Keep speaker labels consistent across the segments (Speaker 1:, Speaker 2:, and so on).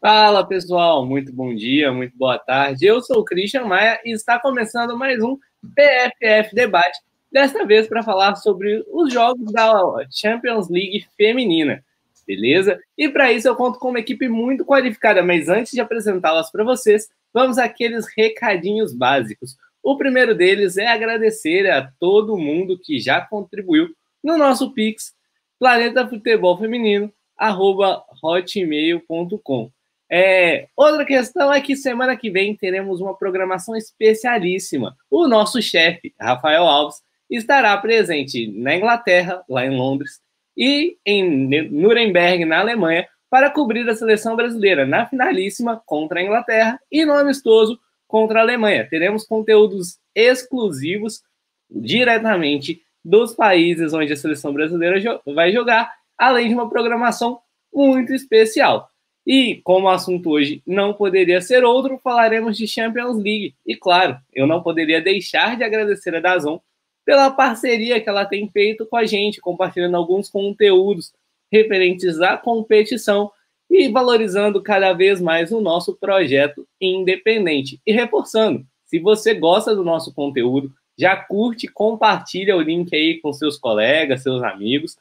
Speaker 1: Fala pessoal, muito bom dia, muito boa tarde. Eu sou o Christian Maia e está começando mais um PFF Debate, desta vez para falar sobre os jogos da Champions League feminina, beleza? E para isso eu conto com uma equipe muito qualificada, mas antes de apresentá-las para vocês, vamos àqueles recadinhos básicos. O primeiro deles é agradecer a todo mundo que já contribuiu no nosso Pix, Planeta Futebol Feminino, arroba hotmail.com. É, outra questão é que semana que vem teremos uma programação especialíssima. O nosso chefe, Rafael Alves, estará presente na Inglaterra, lá em Londres, e em Nuremberg, na Alemanha, para cobrir a seleção brasileira na finalíssima contra a Inglaterra e no amistoso contra a Alemanha. Teremos conteúdos exclusivos diretamente dos países onde a seleção brasileira vai jogar, além de uma programação muito especial. E como o assunto hoje não poderia ser outro, falaremos de Champions League. E claro, eu não poderia deixar de agradecer a Dazon pela parceria que ela tem feito com a gente, compartilhando alguns conteúdos referentes à competição e valorizando cada vez mais o nosso projeto independente. E reforçando, se você gosta do nosso conteúdo, já curte, compartilha o link aí com seus colegas, seus amigos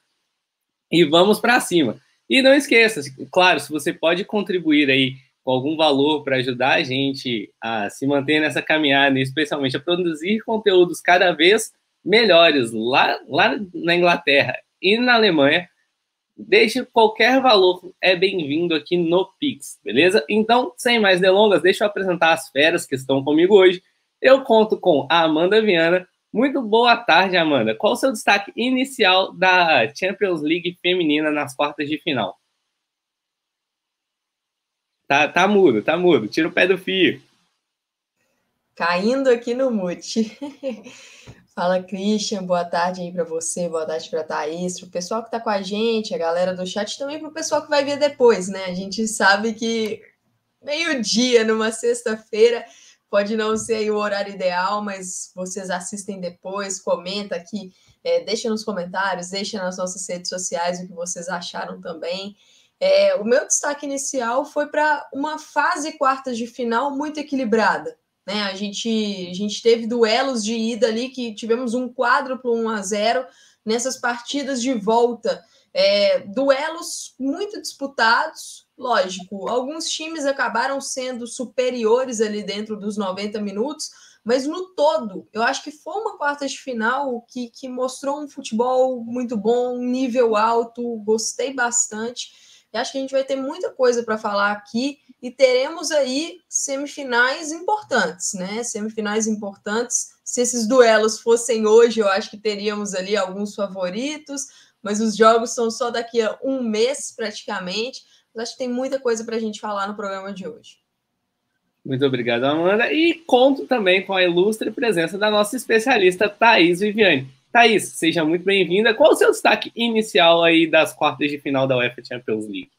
Speaker 1: e vamos para cima. E não esqueça, claro, se você pode contribuir aí com algum valor para ajudar a gente a se manter nessa caminhada, especialmente a produzir conteúdos cada vez melhores lá, lá na Inglaterra e na Alemanha, deixe qualquer valor é bem-vindo aqui no Pix, beleza? Então, sem mais delongas, deixa eu apresentar as feras que estão comigo hoje. Eu conto com a Amanda Viana, muito boa tarde, Amanda. Qual o seu destaque inicial da Champions League feminina nas quartas de final? Tá, tá mudo, tá mudo. Tira o pé do fio.
Speaker 2: Caindo aqui no mute. Fala, Christian. Boa tarde aí para você, boa tarde para Thaís, para o pessoal que está com a gente, a galera do chat, também para o pessoal que vai ver depois, né? A gente sabe que meio-dia, numa sexta-feira, Pode não ser o horário ideal, mas vocês assistem depois, comenta aqui, é, deixa nos comentários, deixa nas nossas redes sociais o que vocês acharam também. É, o meu destaque inicial foi para uma fase quartas de final muito equilibrada. Né? A, gente, a gente teve duelos de ida ali que tivemos um quadro para 1 a 0 nessas partidas de volta. É, duelos muito disputados, Lógico, alguns times acabaram sendo superiores ali dentro dos 90 minutos, mas no todo, eu acho que foi uma quarta de final que, que mostrou um futebol muito bom, um nível alto, gostei bastante. E acho que a gente vai ter muita coisa para falar aqui e teremos aí semifinais importantes, né? Semifinais importantes. Se esses duelos fossem hoje, eu acho que teríamos ali alguns favoritos, mas os jogos são só daqui a um mês praticamente. Mas acho que tem muita coisa para a gente falar no programa de hoje.
Speaker 1: Muito obrigado, Amanda. E conto também com a ilustre presença da nossa especialista Thaís Viviane. Thaís, seja muito bem-vinda. Qual o seu destaque inicial aí das quartas de final da UEFA Champions League?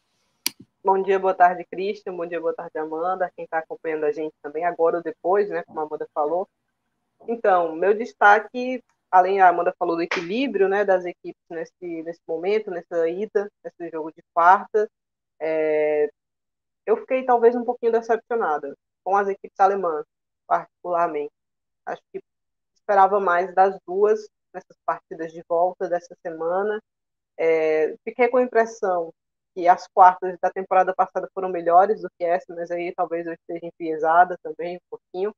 Speaker 3: Bom dia, boa tarde, Cristian. Bom dia, boa tarde, Amanda. Quem está acompanhando a gente também agora ou depois, né? Como a Amanda falou. Então, meu destaque, além a Amanda falou do equilíbrio, né, das equipes nesse, nesse momento, nessa ida, nesse jogo de quarta, é, eu fiquei talvez um pouquinho decepcionada com as equipes alemãs, particularmente. Acho que esperava mais das duas nessas partidas de volta dessa semana. É, fiquei com a impressão que as quartas da temporada passada foram melhores do que essa, mas aí talvez eu esteja enviesada também um pouquinho,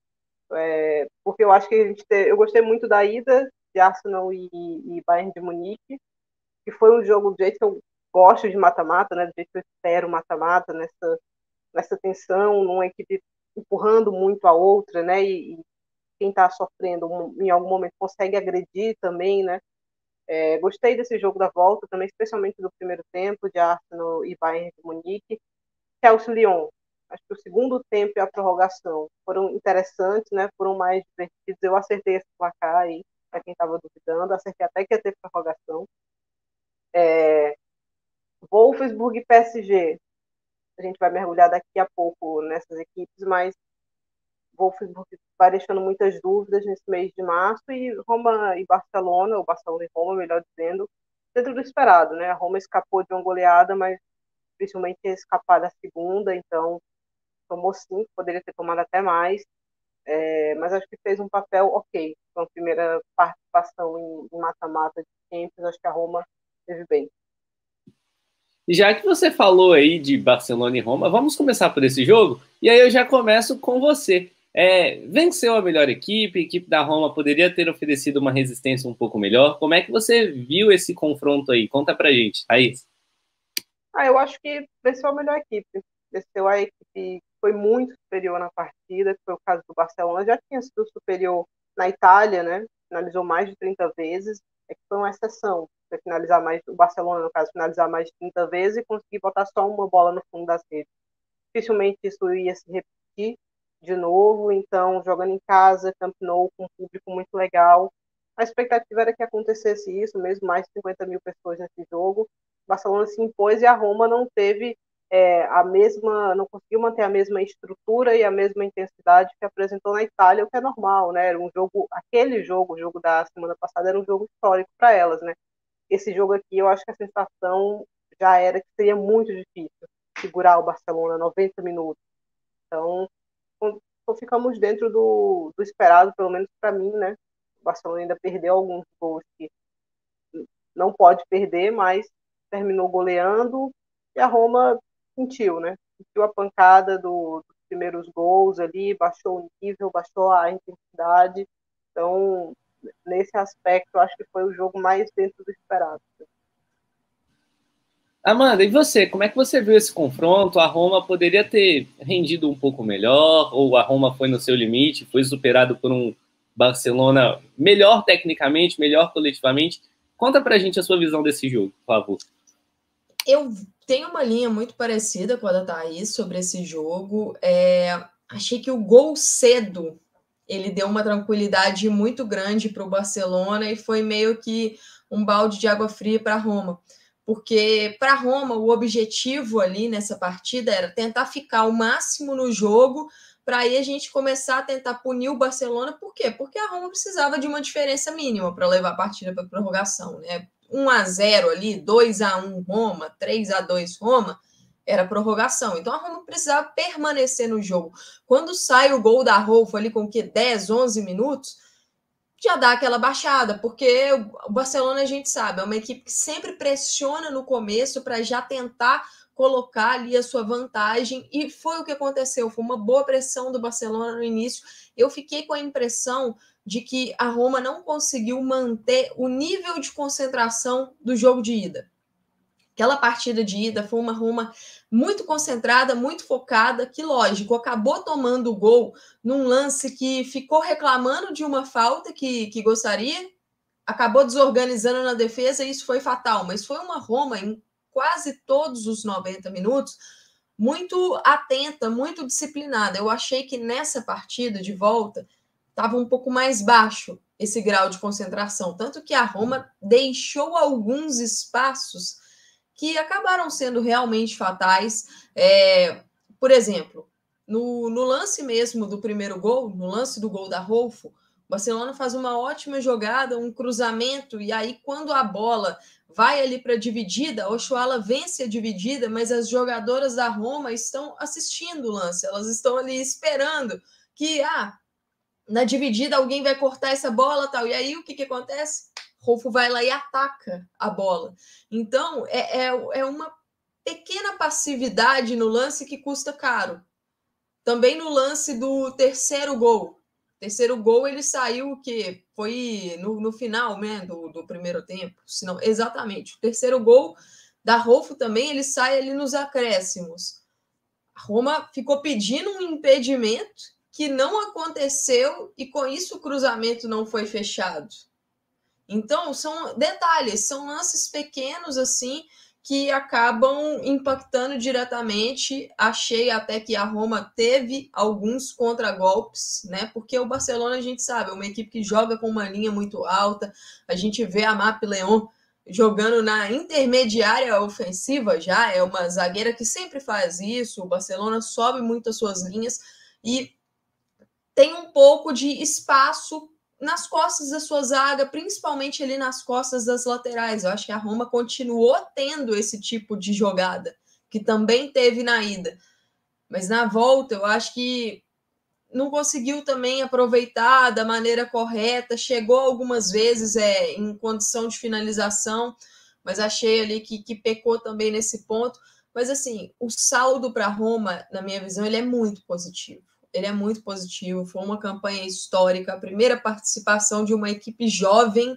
Speaker 3: é, porque eu acho que a gente te, eu gostei muito da ida de Arsenal e, e Bayern de Munique, que foi um jogo do jeito que eu gosto de mata-mata, né, do jeito que eu espero mata-mata, nessa, nessa tensão, numa equipe empurrando muito a outra, né, e, e quem está sofrendo em algum momento consegue agredir também, né, é, gostei desse jogo da volta também, especialmente do primeiro tempo, de Arsenal e Bayern de Munique. Chelsea-Lyon, acho que o segundo tempo e a prorrogação foram interessantes, né, foram mais divertidos, eu acertei esse placar aí, para quem estava duvidando, acertei até que ia ter prorrogação. É, Wolfsburg e PSG. A gente vai mergulhar daqui a pouco nessas equipes, mas Wolfsburg vai deixando muitas dúvidas nesse mês de março e Roma e Barcelona, ou Barcelona e Roma, melhor dizendo, dentro do esperado, né? A Roma escapou de uma goleada, mas dificilmente ia escapar da segunda, então tomou cinco, poderia ter tomado até mais, é, mas acho que fez um papel ok. Então, primeira participação em mata-mata de Champions, acho que a Roma teve bem.
Speaker 1: Já que você falou aí de Barcelona e Roma, vamos começar por esse jogo? E aí eu já começo com você. É, venceu a melhor equipe, a equipe da Roma poderia ter oferecido uma resistência um pouco melhor. Como é que você viu esse confronto aí? Conta pra gente, Thaís.
Speaker 3: Ah, eu acho que venceu a melhor equipe. Venceu a equipe que foi muito superior na partida, que foi o caso do Barcelona. Já tinha sido superior na Itália, né? Finalizou mais de 30 vezes. É que foi uma exceção. Finalizar mais, o Barcelona, no caso, finalizar mais de 30 vezes e conseguir botar só uma bola no fundo das redes. Dificilmente isso ia se repetir de novo. Então, jogando em casa, Camp Nou, com um público muito legal. A expectativa era que acontecesse isso, mesmo mais de 50 mil pessoas nesse jogo. Barcelona se impôs e a Roma não teve é, a mesma, não conseguiu manter a mesma estrutura e a mesma intensidade que apresentou na Itália, o que é normal, né? Era um jogo, aquele jogo, o jogo da semana passada, era um jogo histórico para elas, né? Esse jogo aqui, eu acho que a sensação já era que seria muito difícil segurar o Barcelona 90 minutos. Então, ficamos dentro do, do esperado, pelo menos para mim, né? O Barcelona ainda perdeu alguns gols que não pode perder, mas terminou goleando e a Roma sentiu, né? Sentiu a pancada do, dos primeiros gols ali, baixou o nível, baixou a intensidade. Então, nesse aspecto, acho que foi o jogo mais dentro do esperado.
Speaker 1: Amanda, e você? Como é que você viu esse confronto? A Roma poderia ter rendido um pouco melhor, ou a Roma foi no seu limite, foi superado por um Barcelona melhor tecnicamente, melhor coletivamente? Conta pra gente a sua visão desse jogo, por favor.
Speaker 2: Eu tenho uma linha muito parecida com a da Thaís sobre esse jogo. É, achei que o gol cedo ele deu uma tranquilidade muito grande para o Barcelona e foi meio que um balde de água fria para Roma. Porque para Roma o objetivo ali nessa partida era tentar ficar o máximo no jogo para aí a gente começar a tentar punir o Barcelona. Por quê? Porque a Roma precisava de uma diferença mínima para levar a partida para prorrogação, né? 1 a 0 ali, 2 a 1 Roma, 3 a 2 Roma, era prorrogação. Então a Roma precisava permanecer no jogo. Quando sai o gol da Rolfo ali com que 10, 11 minutos, já dá aquela baixada, porque o Barcelona a gente sabe, é uma equipe que sempre pressiona no começo para já tentar colocar ali a sua vantagem e foi o que aconteceu, foi uma boa pressão do Barcelona no início. Eu fiquei com a impressão de que a Roma não conseguiu manter o nível de concentração do jogo de ida. Aquela partida de ida foi uma Roma muito concentrada, muito focada, que lógico, acabou tomando o gol num lance que ficou reclamando de uma falta que, que gostaria, acabou desorganizando na defesa e isso foi fatal. Mas foi uma Roma em quase todos os 90 minutos muito atenta, muito disciplinada. Eu achei que nessa partida de volta estava um pouco mais baixo esse grau de concentração, tanto que a Roma deixou alguns espaços que acabaram sendo realmente fatais. É, por exemplo, no, no, lance mesmo do primeiro gol, no lance do gol da Rolfo, o Barcelona faz uma ótima jogada, um cruzamento, e aí quando a bola vai ali para a dividida, o Ochoala vence a dividida, mas as jogadoras da Roma estão assistindo o lance, elas estão ali esperando que, ah, na dividida alguém vai cortar essa bola tal. E aí o que, que acontece? Rolfo vai lá e ataca a bola. Então é, é, é uma pequena passividade no lance que custa caro. Também no lance do terceiro gol. Terceiro gol ele saiu que foi no, no final né, do, do primeiro tempo. Senão, exatamente. O terceiro gol da Rolfo também ele sai ali nos acréscimos. A Roma ficou pedindo um impedimento que não aconteceu e com isso o cruzamento não foi fechado. Então, são detalhes, são lances pequenos assim que acabam impactando diretamente. Achei até que a Roma teve alguns contragolpes, né? Porque o Barcelona, a gente sabe, é uma equipe que joga com uma linha muito alta. A gente vê a Map Leon jogando na intermediária ofensiva já, é uma zagueira que sempre faz isso. O Barcelona sobe muito as suas linhas e tem um pouco de espaço nas costas da sua zaga, principalmente ali nas costas das laterais. Eu acho que a Roma continuou tendo esse tipo de jogada, que também teve na ida. Mas na volta, eu acho que não conseguiu também aproveitar da maneira correta, chegou algumas vezes é, em condição de finalização, mas achei ali que, que pecou também nesse ponto. Mas assim, o saldo para Roma, na minha visão, ele é muito positivo. Ele é muito positivo. Foi uma campanha histórica, a primeira participação de uma equipe jovem,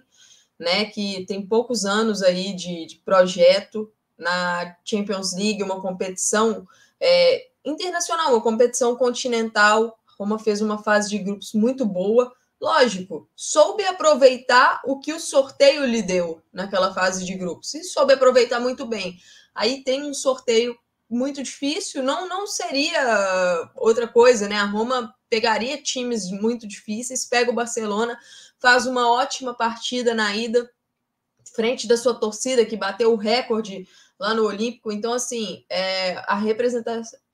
Speaker 2: né, que tem poucos anos aí de, de projeto na Champions League, uma competição é, internacional, uma competição continental. Roma fez uma fase de grupos muito boa. Lógico, soube aproveitar o que o sorteio lhe deu naquela fase de grupos e soube aproveitar muito bem. Aí tem um sorteio muito difícil, não não seria outra coisa, né? A Roma pegaria times muito difíceis, pega o Barcelona, faz uma ótima partida na ida frente da sua torcida que bateu o recorde lá no Olímpico. Então, assim, é, a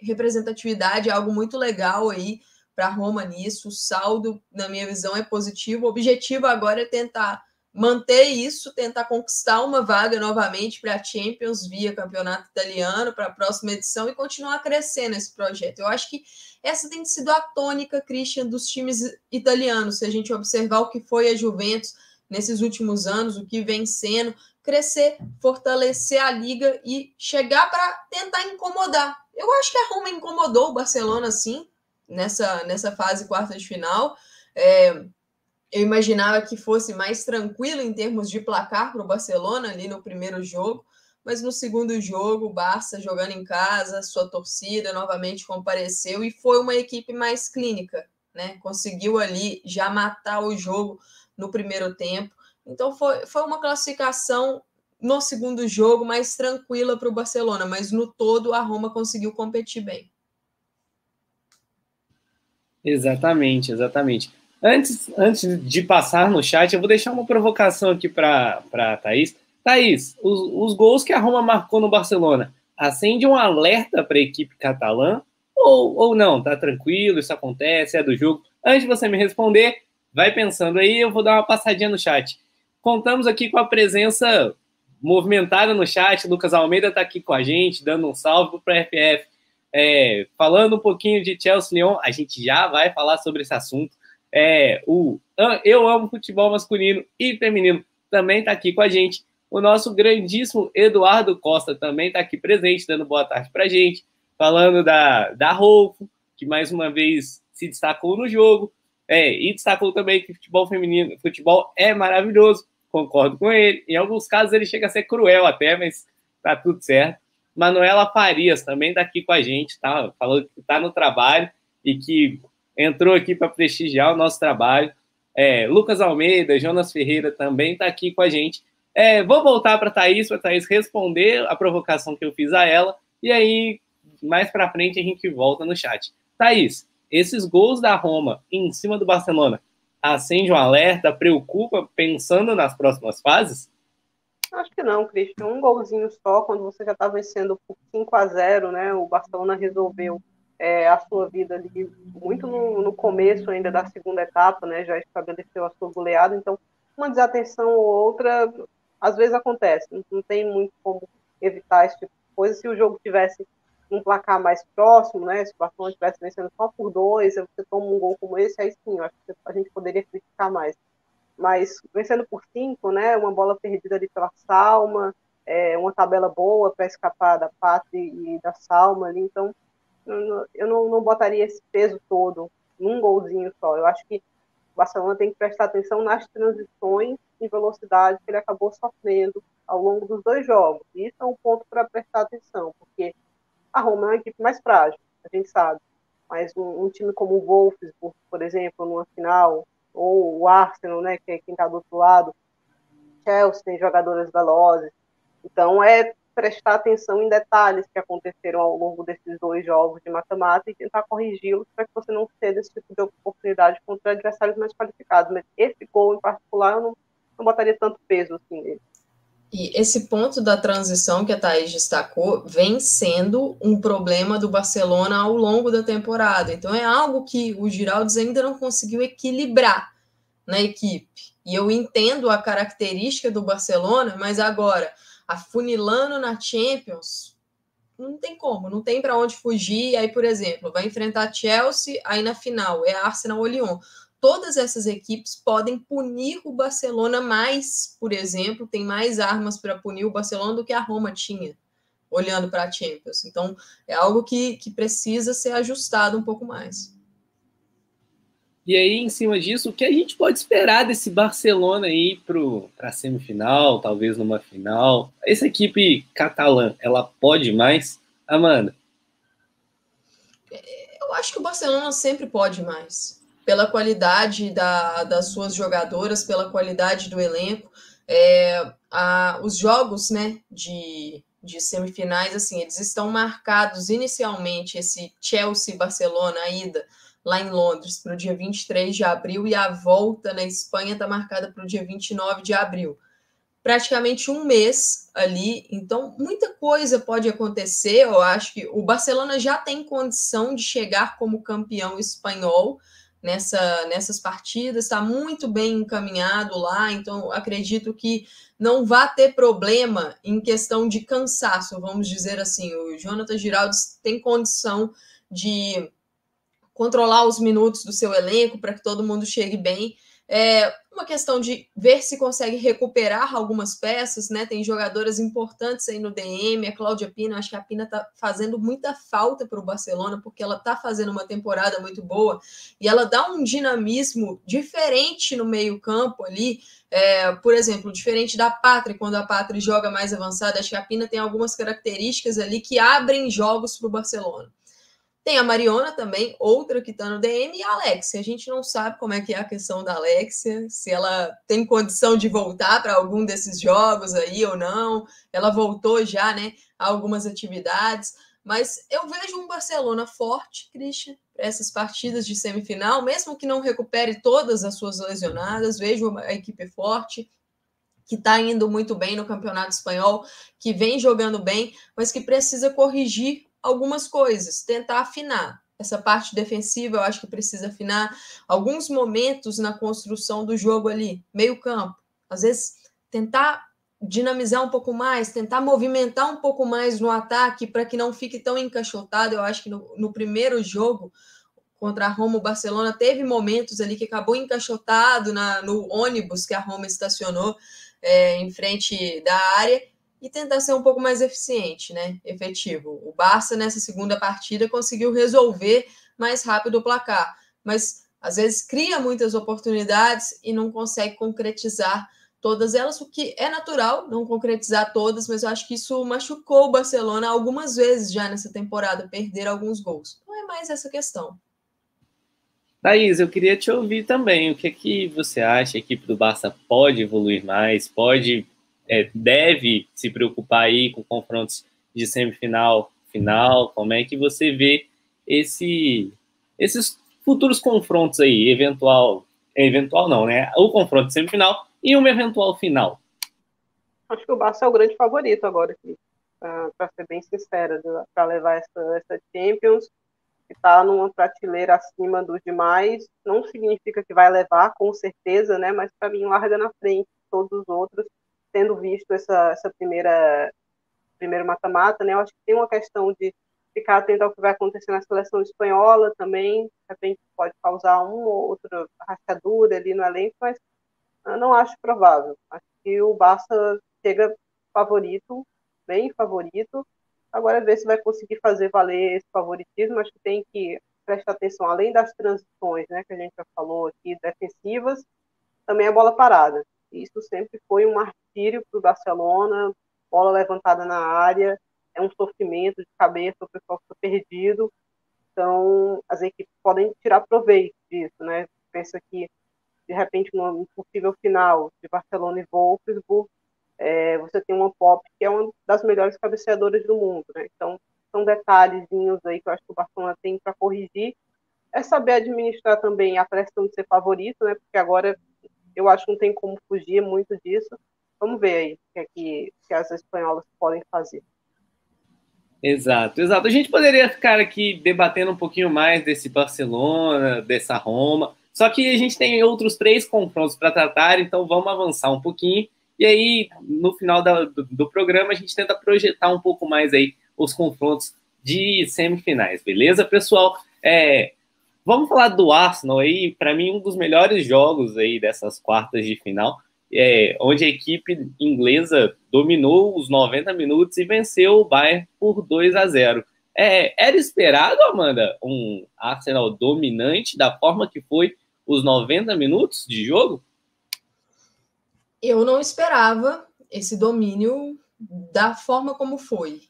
Speaker 2: representatividade é algo muito legal aí para Roma nisso. O saldo, na minha visão, é positivo. O objetivo agora é tentar manter isso, tentar conquistar uma vaga novamente para a Champions via campeonato italiano para a próxima edição e continuar crescendo esse projeto. Eu acho que essa tem sido a tônica, Christian, dos times italianos. Se a gente observar o que foi a Juventus nesses últimos anos, o que vem sendo, crescer, fortalecer a liga e chegar para tentar incomodar. Eu acho que a Roma incomodou o Barcelona, sim, nessa, nessa fase quarta de final. É, eu imaginava que fosse mais tranquilo em termos de placar para o Barcelona ali no primeiro jogo, mas no segundo jogo, o Barça jogando em casa, sua torcida novamente compareceu e foi uma equipe mais clínica, né? Conseguiu ali já matar o jogo no primeiro tempo. Então foi, foi uma classificação no segundo jogo mais tranquila para o Barcelona, mas no todo a Roma conseguiu competir bem.
Speaker 1: Exatamente, exatamente. Antes, antes de passar no chat, eu vou deixar uma provocação aqui para a Thaís. Thaís, os, os gols que a Roma marcou no Barcelona acende um alerta para a equipe catalã? Ou, ou não? Tá tranquilo, isso acontece, é do jogo. Antes de você me responder, vai pensando aí, eu vou dar uma passadinha no chat. Contamos aqui com a presença movimentada no chat. Lucas Almeida está aqui com a gente, dando um salve para o FF. É, falando um pouquinho de Chelsea Lyon, a gente já vai falar sobre esse assunto. É, o Eu Amo Futebol Masculino e Feminino também está aqui com a gente. O nosso grandíssimo Eduardo Costa também está aqui presente, dando boa tarde para a gente, falando da, da Rolfo, que mais uma vez se destacou no jogo, é, e destacou também que futebol feminino, futebol é maravilhoso, concordo com ele. Em alguns casos ele chega a ser cruel até, mas tá tudo certo. Manuela Farias também está aqui com a gente, tá? Falando que está no trabalho e que entrou aqui para prestigiar o nosso trabalho. É, Lucas Almeida, Jonas Ferreira também está aqui com a gente. É, vou voltar para a Thaís, para a Thaís responder a provocação que eu fiz a ela, e aí, mais para frente, a gente volta no chat. Thaís, esses gols da Roma em cima do Barcelona acende um alerta, preocupa pensando nas próximas fases?
Speaker 3: Acho que não, Cristian. Um golzinho só, quando você já está vencendo por 5 a 0 né? O Barcelona resolveu é, a sua vida ali muito no, no, começo ainda da segunda etapa, né? Já estabeleceu a sua goleada, então uma desatenção ou outra às vezes acontece, não, não tem muito como evitar esse tipo de coisa. Se o jogo tivesse um placar mais próximo, né? Se o Barcelona estivesse vencendo só por dois, você toma um gol como esse, aí sim, acho que a gente poderia criticar mais. Mas vencendo por cinco, né? Uma bola perdida ali pela Salma, é, uma tabela boa para escapar da Pátria e da Salma ali, então eu não, não botaria esse peso todo num golzinho só. Eu acho que o Barcelona tem que prestar atenção nas transições e velocidade que ele acabou sofrendo ao longo dos dois jogos. E isso é um ponto para prestar atenção, porque a Roma é uma equipe mais frágil, a gente sabe. Mas um, um time como o Wolfsburg, por exemplo, numa final, ou o Arsenal, né, que é quem está do outro lado, Chelsea tem jogadoras velozes. Então é prestar atenção em detalhes que aconteceram ao longo desses dois jogos de mata-mata e tentar corrigi-los para que você não ceda esse tipo de oportunidade contra adversários mais qualificados. Mas esse gol em particular, eu não, não botaria tanto peso assim nele.
Speaker 2: E esse ponto da transição que a Thaís destacou vem sendo um problema do Barcelona ao longo da temporada. Então é algo que o Giraldes ainda não conseguiu equilibrar na equipe. E eu entendo a característica do Barcelona, mas agora afunilando na Champions, não tem como, não tem para onde fugir. Aí, por exemplo, vai enfrentar Chelsea, aí na final é Arsenal ou Lyon. Todas essas equipes podem punir o Barcelona mais, por exemplo, tem mais armas para punir o Barcelona do que a Roma tinha, olhando para a Champions. Então, é algo que, que precisa ser ajustado um pouco mais.
Speaker 1: E aí, em cima disso, o que a gente pode esperar desse Barcelona aí para a semifinal, talvez numa final? Essa equipe catalã, ela pode mais? Amanda?
Speaker 2: Eu acho que o Barcelona sempre pode mais. Pela qualidade da, das suas jogadoras, pela qualidade do elenco. É, a, os jogos né, de, de semifinais, assim, eles estão marcados inicialmente, esse Chelsea-Barcelona, a ida lá em Londres para o dia 23 de abril e a volta na Espanha está marcada para o dia 29 de abril. Praticamente um mês ali, então muita coisa pode acontecer. Eu acho que o Barcelona já tem condição de chegar como campeão espanhol nessa, nessas partidas, está muito bem encaminhado lá, então acredito que não vai ter problema em questão de cansaço, vamos dizer assim. O Jonathan Giraldo tem condição de controlar os minutos do seu elenco para que todo mundo chegue bem. É uma questão de ver se consegue recuperar algumas peças, né? Tem jogadoras importantes aí no DM, a Cláudia Pina, acho que a Pina tá fazendo muita falta para o Barcelona, porque ela tá fazendo uma temporada muito boa e ela dá um dinamismo diferente no meio-campo ali. É, por exemplo, diferente da Pátria, quando a Pátria joga mais avançada, acho que a Pina tem algumas características ali que abrem jogos para o Barcelona. Tem a Mariona também, outra que está no DM, e a Alexia. A gente não sabe como é que é a questão da Alexia, se ela tem condição de voltar para algum desses jogos aí ou não. Ela voltou já, né, a algumas atividades. Mas eu vejo um Barcelona forte, Christian, para essas partidas de semifinal, mesmo que não recupere todas as suas lesionadas, vejo uma equipe forte, que está indo muito bem no Campeonato Espanhol, que vem jogando bem, mas que precisa corrigir algumas coisas, tentar afinar. Essa parte defensiva eu acho que precisa afinar alguns momentos na construção do jogo ali, meio campo. Às vezes tentar dinamizar um pouco mais, tentar movimentar um pouco mais no ataque para que não fique tão encaixotado. Eu acho que no, no primeiro jogo contra a Roma, o Barcelona teve momentos ali que acabou encaixotado na, no ônibus que a Roma estacionou é, em frente da área e tentar ser um pouco mais eficiente, né? Efetivo. O Barça, nessa segunda partida, conseguiu resolver mais rápido o placar, mas às vezes cria muitas oportunidades e não consegue concretizar todas elas, o que é natural não concretizar todas, mas eu acho que isso machucou o Barcelona algumas vezes já nessa temporada, perder alguns gols. Não é mais essa questão.
Speaker 1: Thaís, eu queria te ouvir também. O que é que você acha? A equipe do Barça pode evoluir mais? Pode é, deve se preocupar aí com confrontos de semifinal, final? Como é que você vê esse, esses futuros confrontos aí, eventual, eventual não, né? O confronto de semifinal e uma eventual final.
Speaker 3: Acho que o Barça é o grande favorito agora, para ser bem sincera, para levar essa, essa Champions, que está numa prateleira acima dos demais, não significa que vai levar, com certeza, né? Mas para mim larga na frente todos os outros tendo visto essa, essa primeira primeiro mata-mata, né? Eu acho que tem uma questão de ficar atento ao que vai acontecer na seleção espanhola também, de repente pode causar uma ou outra rachadura ali no elenco, mas não acho provável. Acho que o Barça chega favorito, bem favorito. Agora ver se vai conseguir fazer valer esse favoritismo. Acho que tem que prestar atenção, além das transições, né, que a gente já falou aqui, defensivas, também a bola parada. Isso sempre foi um martírio para o Barcelona, bola levantada na área, é um sofrimento de cabeça, o pessoal fica perdido. Então, as equipes podem tirar proveito disso, né? Pensa que, de repente, no possível final de Barcelona e Wolfsburg, é, você tem uma Pop que é uma das melhores cabeceadoras do mundo, né? Então, são detalhezinhos aí que eu acho que o Barcelona tem para corrigir. É saber administrar também a pressão de ser favorito, né? Porque agora eu acho que não tem como fugir muito disso. Vamos ver aí o que, é que, que as espanholas podem fazer.
Speaker 1: Exato, exato. A gente poderia ficar aqui debatendo um pouquinho mais desse Barcelona, dessa Roma, só que a gente tem outros três confrontos para tratar, então vamos avançar um pouquinho. E aí, no final da, do, do, programa, a gente tenta projetar um pouco mais aí os confrontos de semifinais, beleza, pessoal? É, vamos falar do Arsenal aí, para mim um dos melhores jogos aí dessas quartas de final, é, onde a equipe inglesa dominou os 90 minutos e venceu o Bayern por 2 a 0. É, era esperado, Amanda, um Arsenal dominante da forma que foi os 90 minutos de jogo?
Speaker 2: Eu não esperava esse domínio da forma como foi.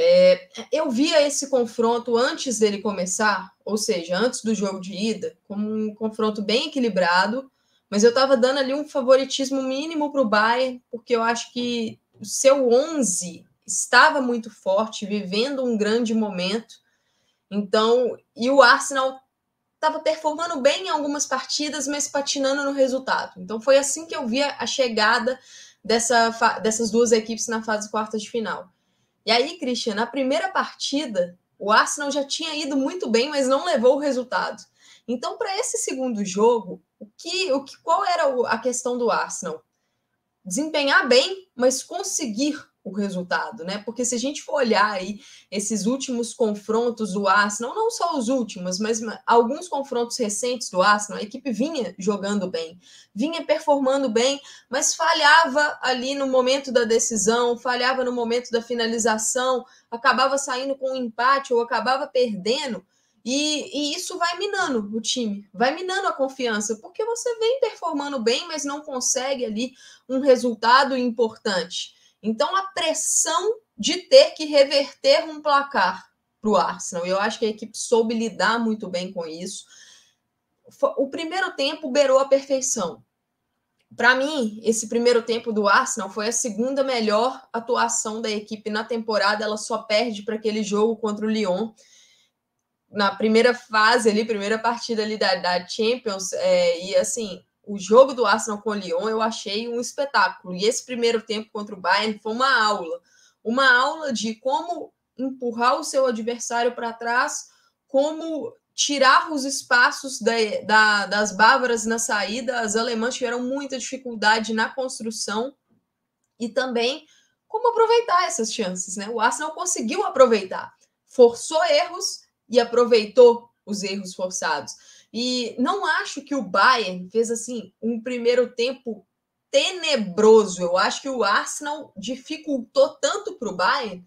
Speaker 2: É, eu via esse confronto antes dele começar, ou seja, antes do jogo de ida, como um confronto bem equilibrado, mas eu estava dando ali um favoritismo mínimo para o Bayern, porque eu acho que o seu 11 estava muito forte, vivendo um grande momento. Então, e o Arsenal estava performando bem em algumas partidas, mas patinando no resultado. Então, foi assim que eu via a chegada dessa, dessas duas equipes na fase quarta de final. E aí, Christian, na primeira partida, o Arsenal já tinha ido muito bem, mas não levou o resultado. Então, para esse segundo jogo, o que, o que, qual era a questão do Arsenal? Desempenhar bem, mas conseguir o resultado, né? Porque se a gente for olhar aí esses últimos confrontos do Arsenal, não só os últimos, mas alguns confrontos recentes do Arsenal, a equipe vinha jogando bem, vinha performando bem, mas falhava ali no momento da decisão, falhava no momento da finalização, acabava saindo com um empate ou acabava perdendo. E, e, isso vai minando o time, vai minando a confiança, porque você vem performando bem, mas não consegue ali um resultado importante. Então, a pressão de ter que reverter um placar para o Arsenal, eu acho que a equipe soube lidar muito bem com isso. O primeiro tempo beirou a perfeição. Para mim, esse primeiro tempo do Arsenal foi a segunda melhor atuação da equipe na temporada. Ela só perde para aquele jogo contra o Lyon. Na primeira fase ali, primeira partida ali da, da Champions, é, e assim, o jogo do Arsenal com o Lyon eu achei um espetáculo. E esse primeiro tempo contra o Bayern foi uma aula. Uma aula de como empurrar o seu adversário para trás, como tirar os espaços da, da, das bávaras na saída. As alemãs tiveram muita dificuldade na construção e também como aproveitar essas chances. Né? O Arsenal conseguiu aproveitar, forçou erros e aproveitou os erros forçados. E não acho que o Bayern fez assim um primeiro tempo tenebroso. Eu acho que o Arsenal dificultou tanto para o Bayern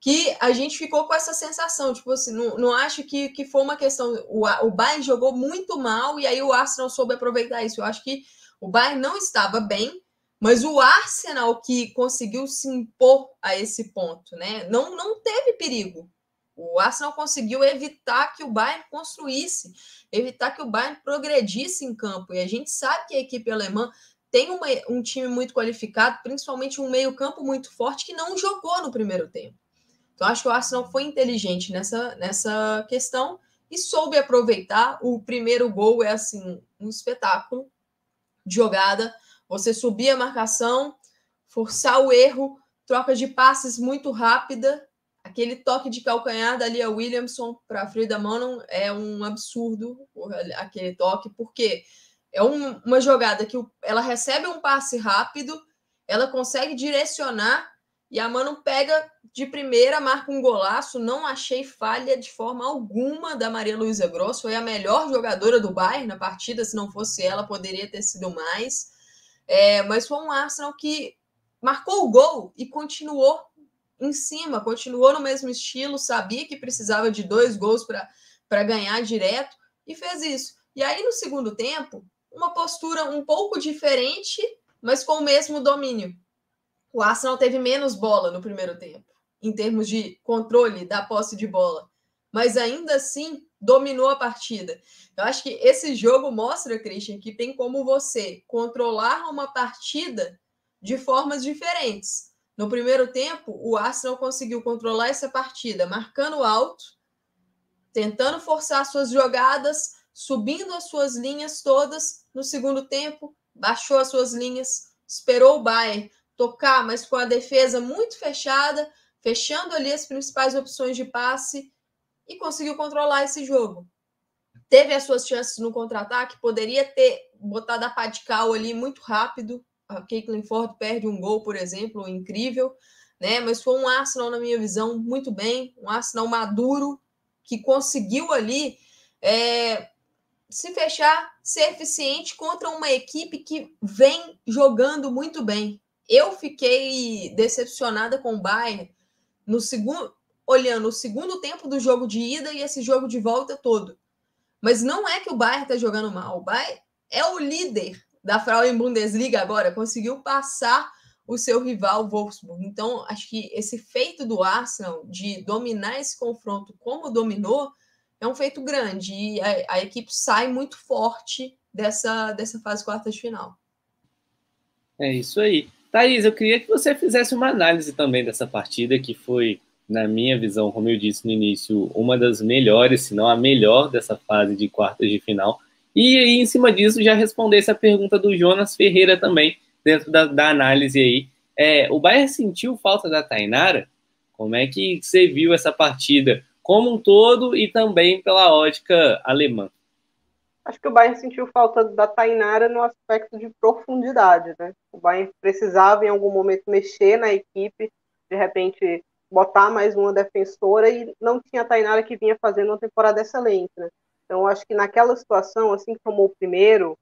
Speaker 2: que a gente ficou com essa sensação. Tipo assim, não, não acho que, que foi uma questão. O, o Bayern jogou muito mal e aí o Arsenal soube aproveitar isso. Eu acho que o Bayern não estava bem, mas o Arsenal que conseguiu se impor a esse ponto, né? Não, não teve perigo. O Arsenal conseguiu evitar que o Bayern construísse, evitar que o Bayern progredisse em campo. E a gente sabe que a equipe alemã tem uma, um time muito qualificado, principalmente um meio-campo muito forte que não jogou no primeiro tempo. Então, acho que o Arsenal foi inteligente nessa, nessa questão e soube aproveitar. O primeiro gol é assim um espetáculo de jogada. Você subir a marcação, forçar o erro, troca de passes muito rápida aquele toque de calcanhar da Lia Williamson para Frida Manon é um absurdo, aquele toque, porque é um, uma jogada que ela recebe um passe rápido, ela consegue direcionar e a Manon pega de primeira, marca um golaço. Não achei falha de forma alguma da Maria Luísa Gross. Foi a melhor jogadora do Bayern na partida. Se não fosse ela, poderia ter sido mais. É, mas foi um Arsenal que marcou o gol e continuou em cima, continuou no mesmo estilo, sabia que precisava de dois gols para ganhar direto e fez isso. E aí, no segundo tempo, uma postura um pouco diferente, mas com o mesmo domínio. O Arsenal teve menos bola no primeiro tempo, em termos de controle da posse de bola, mas ainda assim dominou a partida. Eu acho que esse jogo mostra, Christian, que tem como você controlar uma partida de formas diferentes no primeiro tempo, o Arsenal conseguiu controlar essa partida, marcando alto, tentando forçar suas jogadas, subindo as suas linhas todas. No segundo tempo, baixou as suas linhas, esperou o Bayern tocar, mas com a defesa muito fechada, fechando ali as principais opções de passe e conseguiu controlar esse jogo. Teve as suas chances no contra-ataque, poderia ter botado a cal ali muito rápido, a Caitlin Ford perde um gol, por exemplo, incrível. né? Mas foi um Arsenal, na minha visão, muito bem, um Arsenal maduro, que conseguiu ali é, se fechar, ser eficiente contra uma equipe que vem jogando muito bem. Eu fiquei decepcionada com o Bayern no segundo, olhando o segundo tempo do jogo de ida e esse jogo de volta todo. Mas não é que o Bayern está jogando mal. O Bayern é o líder da Frauen Bundesliga agora, conseguiu passar o seu rival Wolfsburg. Então, acho que esse feito do Arsenal de dominar esse confronto como dominou é um feito grande e a, a equipe sai muito forte dessa, dessa fase quarta de final.
Speaker 1: É isso aí. Thaís, eu queria que você fizesse uma análise também dessa partida, que foi, na minha visão, como eu disse no início, uma das melhores, se não a melhor dessa fase de quartas de final. E aí, em cima disso, já respondesse a pergunta do Jonas Ferreira também, dentro da, da análise aí. É, o Bayern sentiu falta da Tainara? Como é que você viu essa partida como um todo e também pela ótica alemã?
Speaker 3: Acho que o Bayern sentiu falta da Tainara no aspecto de profundidade, né? O Bayern precisava em algum momento mexer na equipe, de repente botar mais uma defensora e não tinha a Tainara que vinha fazendo uma temporada excelente, né? Então acho que naquela situação, assim que tomou o primeiro,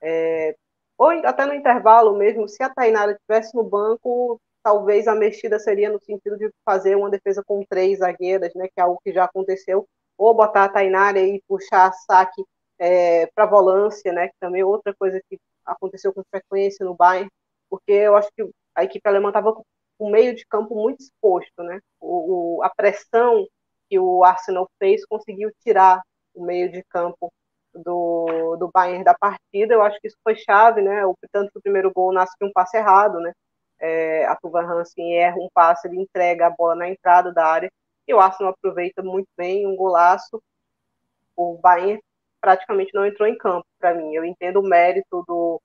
Speaker 3: é, ou até no intervalo mesmo, se a Tainara estivesse no banco, talvez a mexida seria no sentido de fazer uma defesa com três zagueiras, né, que é algo que já aconteceu, ou botar a Tainara e puxar saque é, para volância, né, que também é outra coisa que aconteceu com frequência no Bayern, porque eu acho que a equipe alemã estava com o meio de campo muito exposto, né, o, o, a pressão que o Arsenal fez conseguiu tirar o meio de campo do, do Bayern da partida. Eu acho que isso foi chave, né? O tanto que o primeiro gol nasce de um passe errado, né? É, a Tuva Hansen erra um passe, ele entrega a bola na entrada da área e o Arsenal aproveita muito bem, um golaço. O Bayern praticamente não entrou em campo para mim. Eu entendo o mérito do,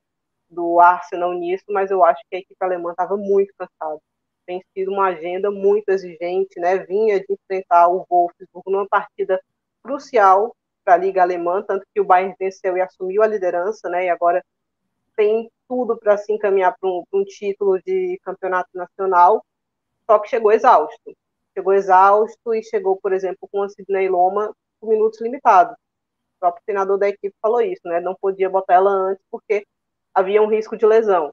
Speaker 3: do Arsenal nisso, mas eu acho que a equipe alemã estava muito cansada. Tem sido uma agenda muito exigente, né? Vinha de enfrentar o Wolfsburg numa partida crucial para a Liga Alemã, tanto que o Bayern venceu e assumiu a liderança, né? E agora tem tudo para se encaminhar para um, um, título de campeonato nacional, só que chegou exausto. Chegou exausto e chegou, por exemplo, com a Sidney Loma com minutos limitados. O próprio treinador da equipe falou isso, né? Não podia botar ela antes porque havia um risco de lesão.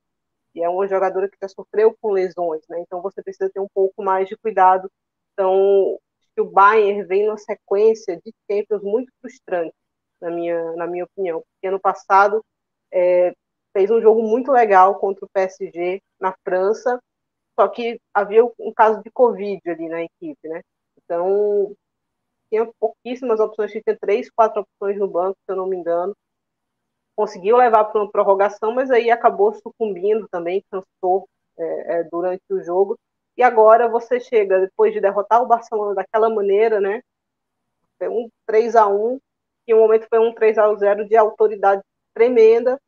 Speaker 3: E é uma jogadora que já sofreu com lesões, né? Então você precisa ter um pouco mais de cuidado. Então, que o Bayern vem numa sequência de Champions muito frustrante, na minha, na minha opinião. Porque ano passado é, fez um jogo muito legal contra o PSG na França, só que havia um caso de Covid ali na equipe, né? Então, tinha pouquíssimas opções, tinha três, quatro opções no banco, se eu não me engano. Conseguiu levar para uma prorrogação, mas aí acabou sucumbindo também, cansou é, é, durante o jogo. E agora você chega, depois de derrotar o Barcelona daquela maneira, né? Foi um 3 a 1 que um momento foi um 3 a 0 de autoridade tremenda,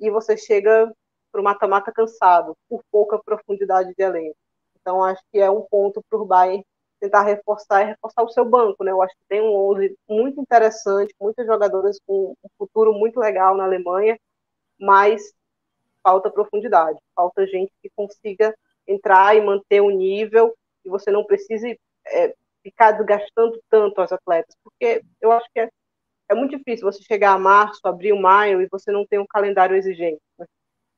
Speaker 3: e você chega para o mata-mata cansado, por pouca profundidade de elenco. Então, acho que é um ponto para o Bayern tentar reforçar e reforçar o seu banco, né? Eu acho que tem um 11 muito interessante, muitas jogadoras com um futuro muito legal na Alemanha, mas falta profundidade, falta gente que consiga entrar e manter o nível e você não precise é, ficar desgastando tanto as atletas, porque eu acho que é, é muito difícil você chegar a março, abril, maio e você não tem um calendário exigente. Né?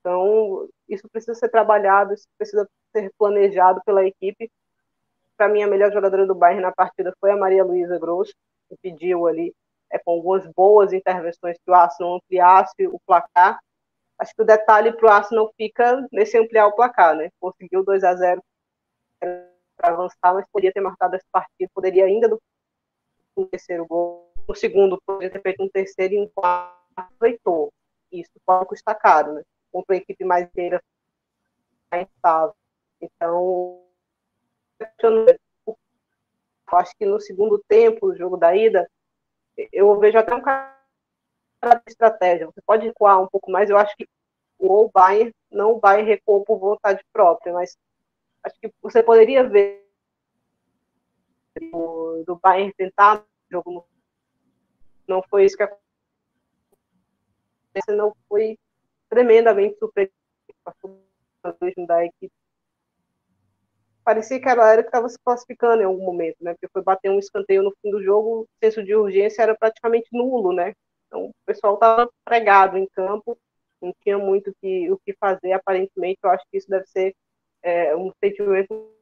Speaker 3: Então, isso precisa ser trabalhado, isso precisa ser planejado pela equipe. Para mim, a melhor jogadora do Bayern na partida foi a Maria Luísa Grosso, que pediu ali, é, com algumas boas intervenções, que o Arsenal ampliasse o placar, acho que o detalhe para o Arsenal fica nesse ampliar o placar, né? Conseguiu 2 a 0 para avançar, mas poderia ter marcado esse partido, poderia ainda do um terceiro gol, no segundo poderia ter feito um terceiro e um quarto aproveitou. Isso pode custar caro, né? Contra uma equipe mais inteira. Então, eu acho que no segundo tempo, o jogo da ida, eu vejo até um cara estratégia. Você pode recuar um pouco mais. Eu acho que o Bayern não vai recuar por vontade própria, mas acho que você poderia ver do, do Bayern tentar jogo não foi isso que aconteceu. Não foi tremendamente surpreendente da equipe. parecia que ela era que estava se classificando em algum momento, né? Porque foi bater um escanteio no fim do jogo, o senso de urgência era praticamente nulo, né? O pessoal estava pregado em campo, não tinha muito que, o que fazer, aparentemente. Eu acho que isso deve ser é, um sentimento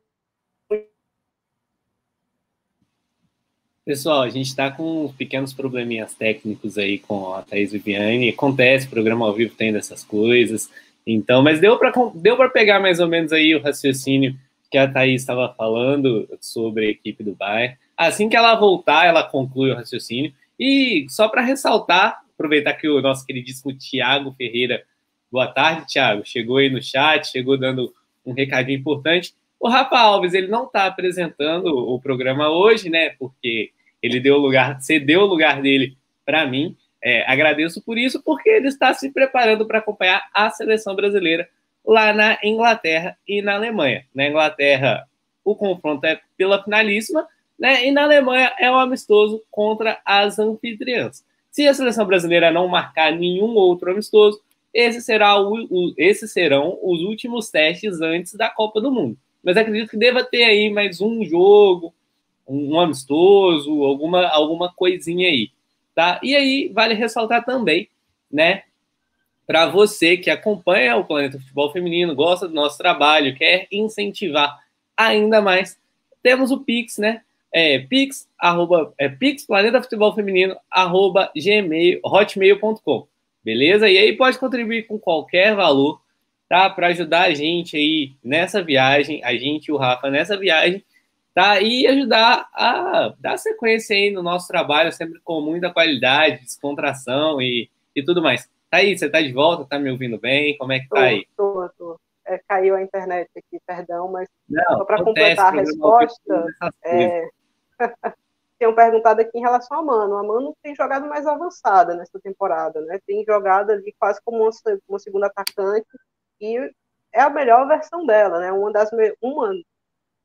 Speaker 1: Pessoal, a gente está com pequenos probleminhas técnicos aí com a Thaís Viviane. Acontece, programa ao vivo tem dessas coisas. Então, mas deu para deu pegar mais ou menos aí o raciocínio que a Thaís estava falando sobre a equipe do Bayern. Assim que ela voltar, ela conclui o raciocínio. E só para ressaltar, aproveitar que o nosso queridíssimo Tiago Ferreira, boa tarde, Tiago, chegou aí no chat, chegou dando um recadinho importante. O Rafa Alves, ele não está apresentando o programa hoje, né? Porque ele deu lugar, cedeu o lugar dele para mim. É, agradeço por isso, porque ele está se preparando para acompanhar a seleção brasileira lá na Inglaterra e na Alemanha. Na Inglaterra, o confronto é pela finalíssima, né? E na Alemanha é um amistoso contra as anfitriãs. Se a seleção brasileira não marcar nenhum outro amistoso, esse será o, o, esses serão os últimos testes antes da Copa do Mundo mas acredito que deva ter aí mais um jogo, um, amistoso, alguma, alguma coisinha aí, tá? E aí vale ressaltar também, né, para você que acompanha o Planeta Futebol Feminino, gosta do nosso trabalho, quer incentivar ainda mais, temos o Pix, né? É, pix, arroba, é, pix, planeta futebol feminino, arroba gmail, hotmail.com, beleza? E aí pode contribuir com qualquer valor, tá? Para ajudar a gente aí nessa viagem, a gente e o Rafa nessa viagem, tá? E ajudar a dar sequência aí no nosso trabalho, sempre com muita qualidade, descontração e, e tudo mais. Tá aí, você tá de volta, tá me ouvindo bem? Como é que tá aí?
Speaker 3: Tô, tô. É, caiu a internet aqui, perdão, mas Não, só para completar a resposta, é... tenham perguntado aqui em relação a Mano. A Mano tem jogado mais avançada nessa temporada, né? Tem jogado ali quase como uma, uma segunda atacante, e é a melhor versão dela, né? Uma das uma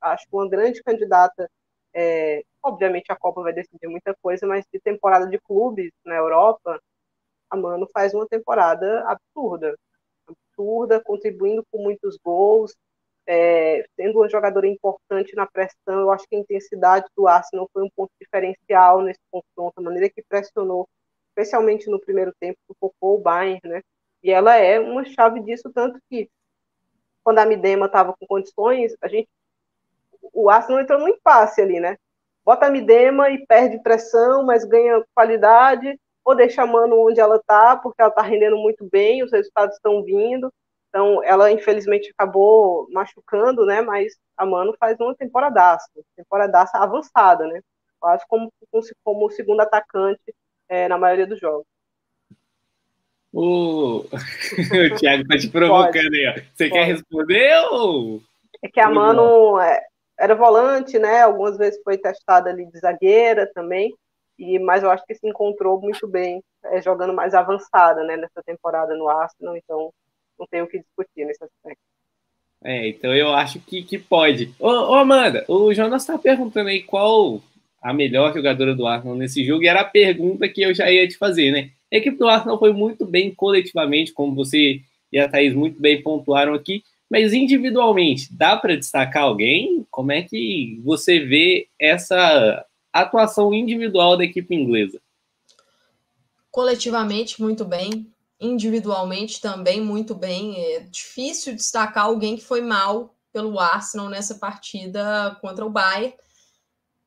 Speaker 3: acho que uma grande candidata, é, obviamente a Copa vai decidir muita coisa, mas de temporada de clubes na Europa, a Mano faz uma temporada absurda, absurda, contribuindo com muitos gols, é, sendo uma jogadora importante na pressão. Eu acho que a intensidade do Arsenal foi um ponto diferencial nesse confronto, a maneira que pressionou, especialmente no primeiro tempo, focou o Bayern, né? E ela é uma chave disso, tanto que quando a Midema estava com condições, a gente o Arsenal entrou num impasse ali, né? Bota a Midema e perde pressão, mas ganha qualidade, ou deixa a Mano onde ela está, porque ela está rendendo muito bem, os resultados estão vindo. Então, ela infelizmente acabou machucando, né? Mas a Mano faz uma temporadaça, temporadaça avançada, né? Quase como, como o segundo atacante é, na maioria dos jogos.
Speaker 1: O, o Thiago tá te provocando aí, ó. Você Pode. quer responder ou.
Speaker 3: É que a Mano é, era volante, né? Algumas vezes foi testada ali de zagueira também. E, mas eu acho que se encontrou muito bem é, jogando mais avançada né, nessa temporada no Arsenal, então não tenho o que discutir nesse aspecto.
Speaker 1: É, então eu acho que, que pode. Ô, ô Amanda, o Jonas está perguntando aí qual a melhor jogadora do Arsenal nesse jogo, e era a pergunta que eu já ia te fazer, né? A equipe do Arsenal foi muito bem coletivamente, como você e a Thaís muito bem pontuaram aqui, mas individualmente, dá para destacar alguém? Como é que você vê essa atuação individual da equipe inglesa?
Speaker 2: Coletivamente, muito bem. Individualmente, também muito bem. É difícil destacar alguém que foi mal pelo Arsenal nessa partida contra o Bayern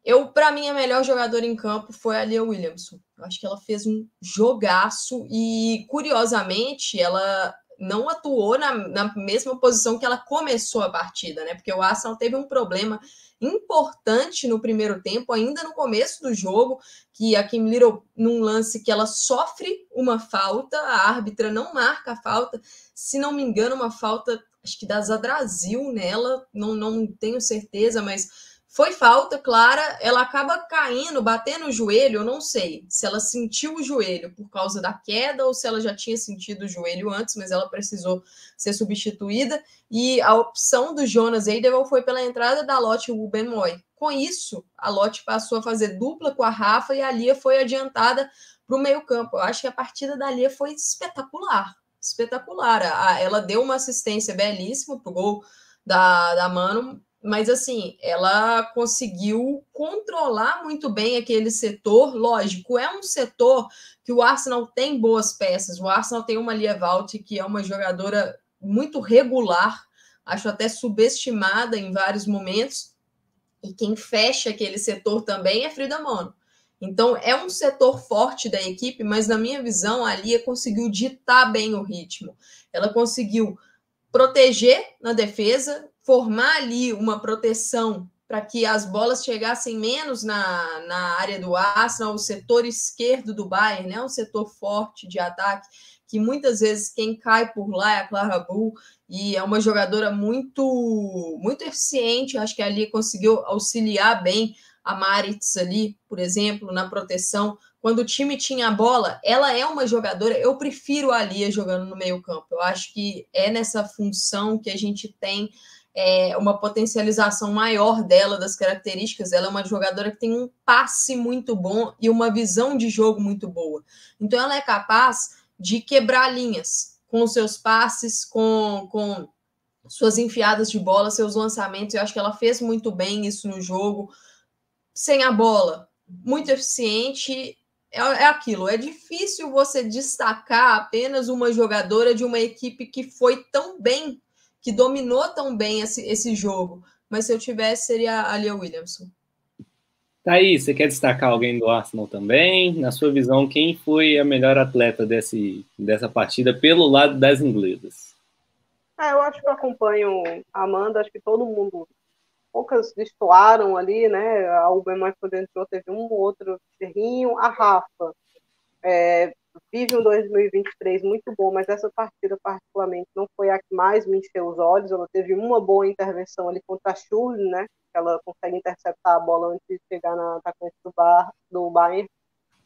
Speaker 2: eu, para mim, a melhor jogadora em campo foi a Leah Williamson. Eu acho que ela fez um jogaço e, curiosamente, ela não atuou na, na, mesma posição que ela começou a partida, né? Porque o Arsenal teve um problema importante no primeiro tempo, ainda no começo do jogo, que a Kim Little, num lance que ela sofre uma falta, a árbitra não marca a falta, se não me engano, uma falta, acho que da Zadrasil nela, não, não tenho certeza, mas foi falta clara, ela acaba caindo, batendo o joelho, eu não sei se ela sentiu o joelho por causa da queda ou se ela já tinha sentido o joelho antes, mas ela precisou ser substituída. E a opção do Jonas Eideval foi pela entrada da Lotte Rubenmoy. Com isso, a Lotte passou a fazer dupla com a Rafa e a Lia foi adiantada para o meio-campo. Eu acho que a partida da Lia foi espetacular. Espetacular. Ela deu uma assistência belíssima para o gol da, da Mano, mas assim, ela conseguiu controlar muito bem aquele setor. Lógico, é um setor que o Arsenal tem boas peças. O Arsenal tem uma Lia Valt, que é uma jogadora muito regular, acho até subestimada em vários momentos. E quem fecha aquele setor também é Frida Mono. Então, é um setor forte da equipe, mas na minha visão, a Lia conseguiu ditar bem o ritmo. Ela conseguiu proteger na defesa, formar ali uma proteção para que as bolas chegassem menos na, na área do Arsenal, o setor esquerdo do Bayern, né, um setor forte de ataque, que muitas vezes quem cai por lá é a Clara Bull, e é uma jogadora muito muito eficiente, acho que ali conseguiu auxiliar bem a Maritz ali, por exemplo, na proteção. Quando o time tinha a bola, ela é uma jogadora, eu prefiro a Lia jogando no meio campo, eu acho que é nessa função que a gente tem é, uma potencialização maior dela, das características. Ela é uma jogadora que tem um passe muito bom e uma visão de jogo muito boa. Então, ela é capaz de quebrar linhas com os seus passes, com, com suas enfiadas de bola, seus lançamentos. Eu acho que ela fez muito bem isso no jogo. Sem a bola, muito eficiente. É, é aquilo, é difícil você destacar apenas uma jogadora de uma equipe que foi tão bem que dominou tão bem esse, esse jogo. Mas se eu tivesse, seria a Lia Williamson.
Speaker 1: Tá aí, você quer destacar alguém do Arsenal também? Na sua visão, quem foi a melhor atleta desse, dessa partida pelo lado das inglesas?
Speaker 3: É, eu acho que eu acompanho a Amanda, acho que todo mundo, poucas destoaram ali, né? A Uberman quando entrou teve um ou outro ferrinho. A Rafa, é, vive um 2023 muito bom, mas essa partida particularmente não foi a que mais me encheu os olhos. Ela teve uma boa intervenção ali contra a Schurle, né? Ela consegue interceptar a bola antes de chegar na atacante do, bar, do Bayern,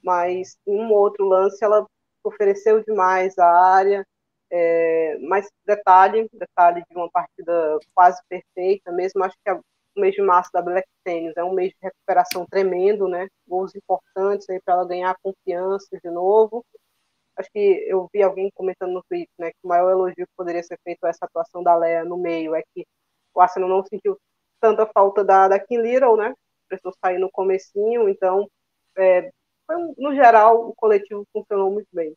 Speaker 3: mas em um outro lance ela ofereceu demais a área. É, mas detalhe, detalhe de uma partida quase perfeita, mesmo acho que a o mês de março da Black Tennis é um mês de recuperação tremendo, né? Gols importantes aí para ela ganhar confiança de novo. Acho que eu vi alguém comentando no Twitter, né, que o maior elogio que poderia ser feito a essa atuação da Leia no meio é que o Arsenal não sentiu tanta falta da, da Kim Little, né? Precisou sair no comecinho, então, é, foi, no geral, o coletivo funcionou muito bem.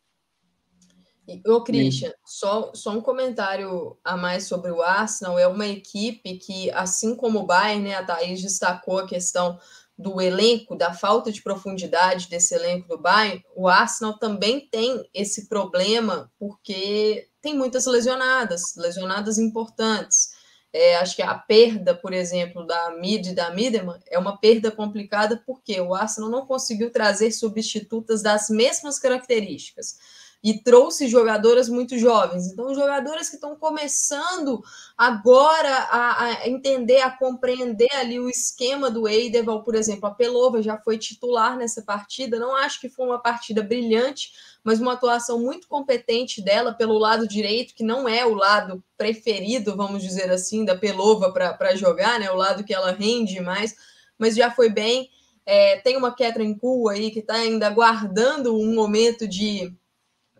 Speaker 2: Ô, Christian, só, só um comentário a mais sobre o Arsenal. É uma equipe que, assim como o Bayern, né, a Thaís destacou a questão do elenco, da falta de profundidade desse elenco do Bayern, o Arsenal também tem esse problema porque tem muitas lesionadas, lesionadas importantes. É, acho que a perda, por exemplo, da Mid e da Mideman é uma perda complicada porque o Arsenal não conseguiu trazer substitutas das mesmas características e trouxe jogadoras muito jovens. Então, jogadoras que estão começando agora a, a, entender, a compreender ali o esquema do Eideval, por exemplo. A Pelova já foi titular nessa partida. Não acho que foi uma partida brilhante, mas uma atuação muito competente dela pelo lado direito, que não é o lado preferido, vamos dizer assim, da Pelova para jogar, né? O lado que ela rende mais, mas já foi bem. É, tem uma Catherine Kuhl aí que está ainda aguardando um momento de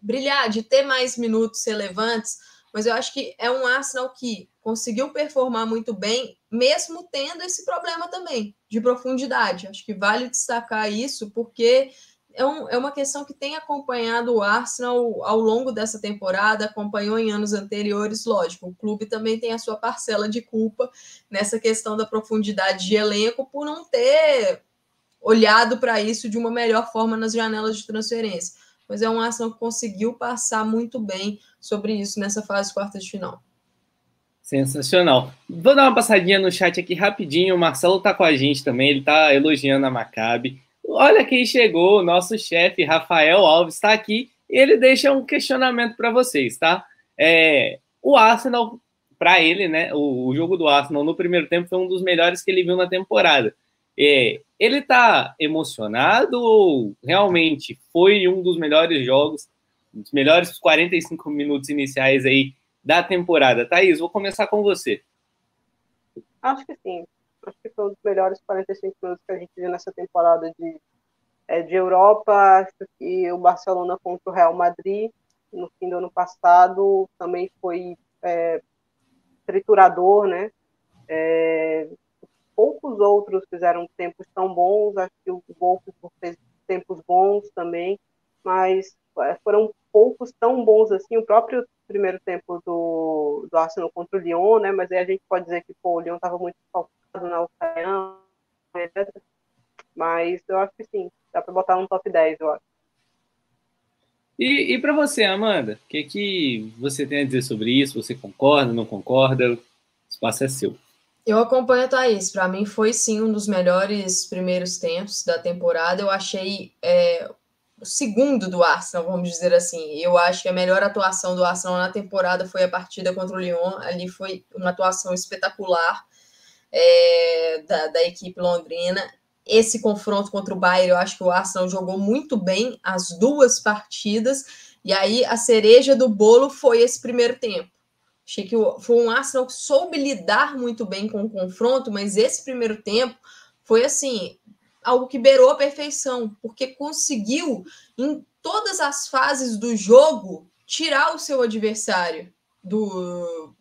Speaker 2: brilhar, de ter mais minutos relevantes, mas eu acho que é um Arsenal que conseguiu performar muito bem, mesmo tendo esse problema também de profundidade. Acho que vale destacar isso, porque é, um, é uma questão que tem acompanhado o Arsenal ao longo dessa temporada, acompanhou em anos anteriores, lógico. O clube também tem a sua parcela de culpa nessa questão da profundidade de elenco por não ter olhado para isso de uma melhor forma nas janelas de transferência mas é um Arsenal que conseguiu passar muito bem sobre isso nessa fase quarta de final.
Speaker 1: Sensacional. Vou dar uma passadinha no chat aqui rapidinho. O Marcelo tá com a gente também, ele tá elogiando a Maccabi. Olha quem chegou, o nosso chefe Rafael Alves está aqui e ele deixa um questionamento para vocês, tá? É, o Arsenal, para ele, né? O, o, jogo do Arsenal no primeiro tempo foi um dos melhores que ele viu na temporada. É, ele está emocionado ou realmente foi um dos melhores jogos, os melhores 45 minutos iniciais aí da temporada? Thaís, vou começar com você.
Speaker 3: Acho que sim. Acho que foi um dos melhores 45 minutos que a gente viu nessa temporada de, é, de Europa. Acho que o Barcelona contra o Real Madrid no fim do ano passado também foi é, triturador, né? É, poucos outros fizeram tempos tão bons, acho que o Wolfsburg fez tempos bons também, mas é, foram poucos tão bons assim. O próprio primeiro tempo do, do Arsenal contra o Lyon, né? Mas aí a gente pode dizer que pô, o Lyon estava muito focado na Ucrânia. Mas eu acho que sim, dá para botar no top 10, eu acho.
Speaker 1: E, e para você, Amanda, o que, que você tem a dizer sobre isso? Você concorda, não concorda? O espaço é seu.
Speaker 2: Eu acompanho a Thaís. Para mim, foi sim um dos melhores primeiros tempos da temporada. Eu achei é, o segundo do Arsenal, vamos dizer assim. Eu acho que a melhor atuação do Arsenal na temporada foi a partida contra o Lyon. Ali foi uma atuação espetacular é, da, da equipe londrina. Esse confronto contra o Bayern, eu acho que o Arsenal jogou muito bem as duas partidas. E aí a cereja do bolo foi esse primeiro tempo. Achei que foi um Arsenal que soube lidar muito bem com o confronto, mas esse primeiro tempo foi assim, algo que beirou a perfeição, porque conseguiu, em todas as fases do jogo, tirar o seu adversário do,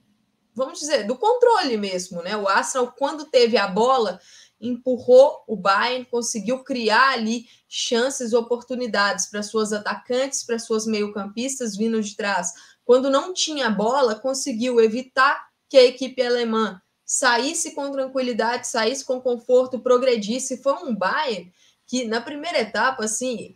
Speaker 2: vamos dizer, do controle mesmo, né? O Arsenal, quando teve a bola, empurrou o Bayern, conseguiu criar ali chances, oportunidades para suas atacantes, para suas meio-campistas vindo de trás. Quando não tinha bola, conseguiu evitar que a equipe alemã saísse com tranquilidade, saísse com conforto, progredisse. Foi um Bayern que na primeira etapa, assim,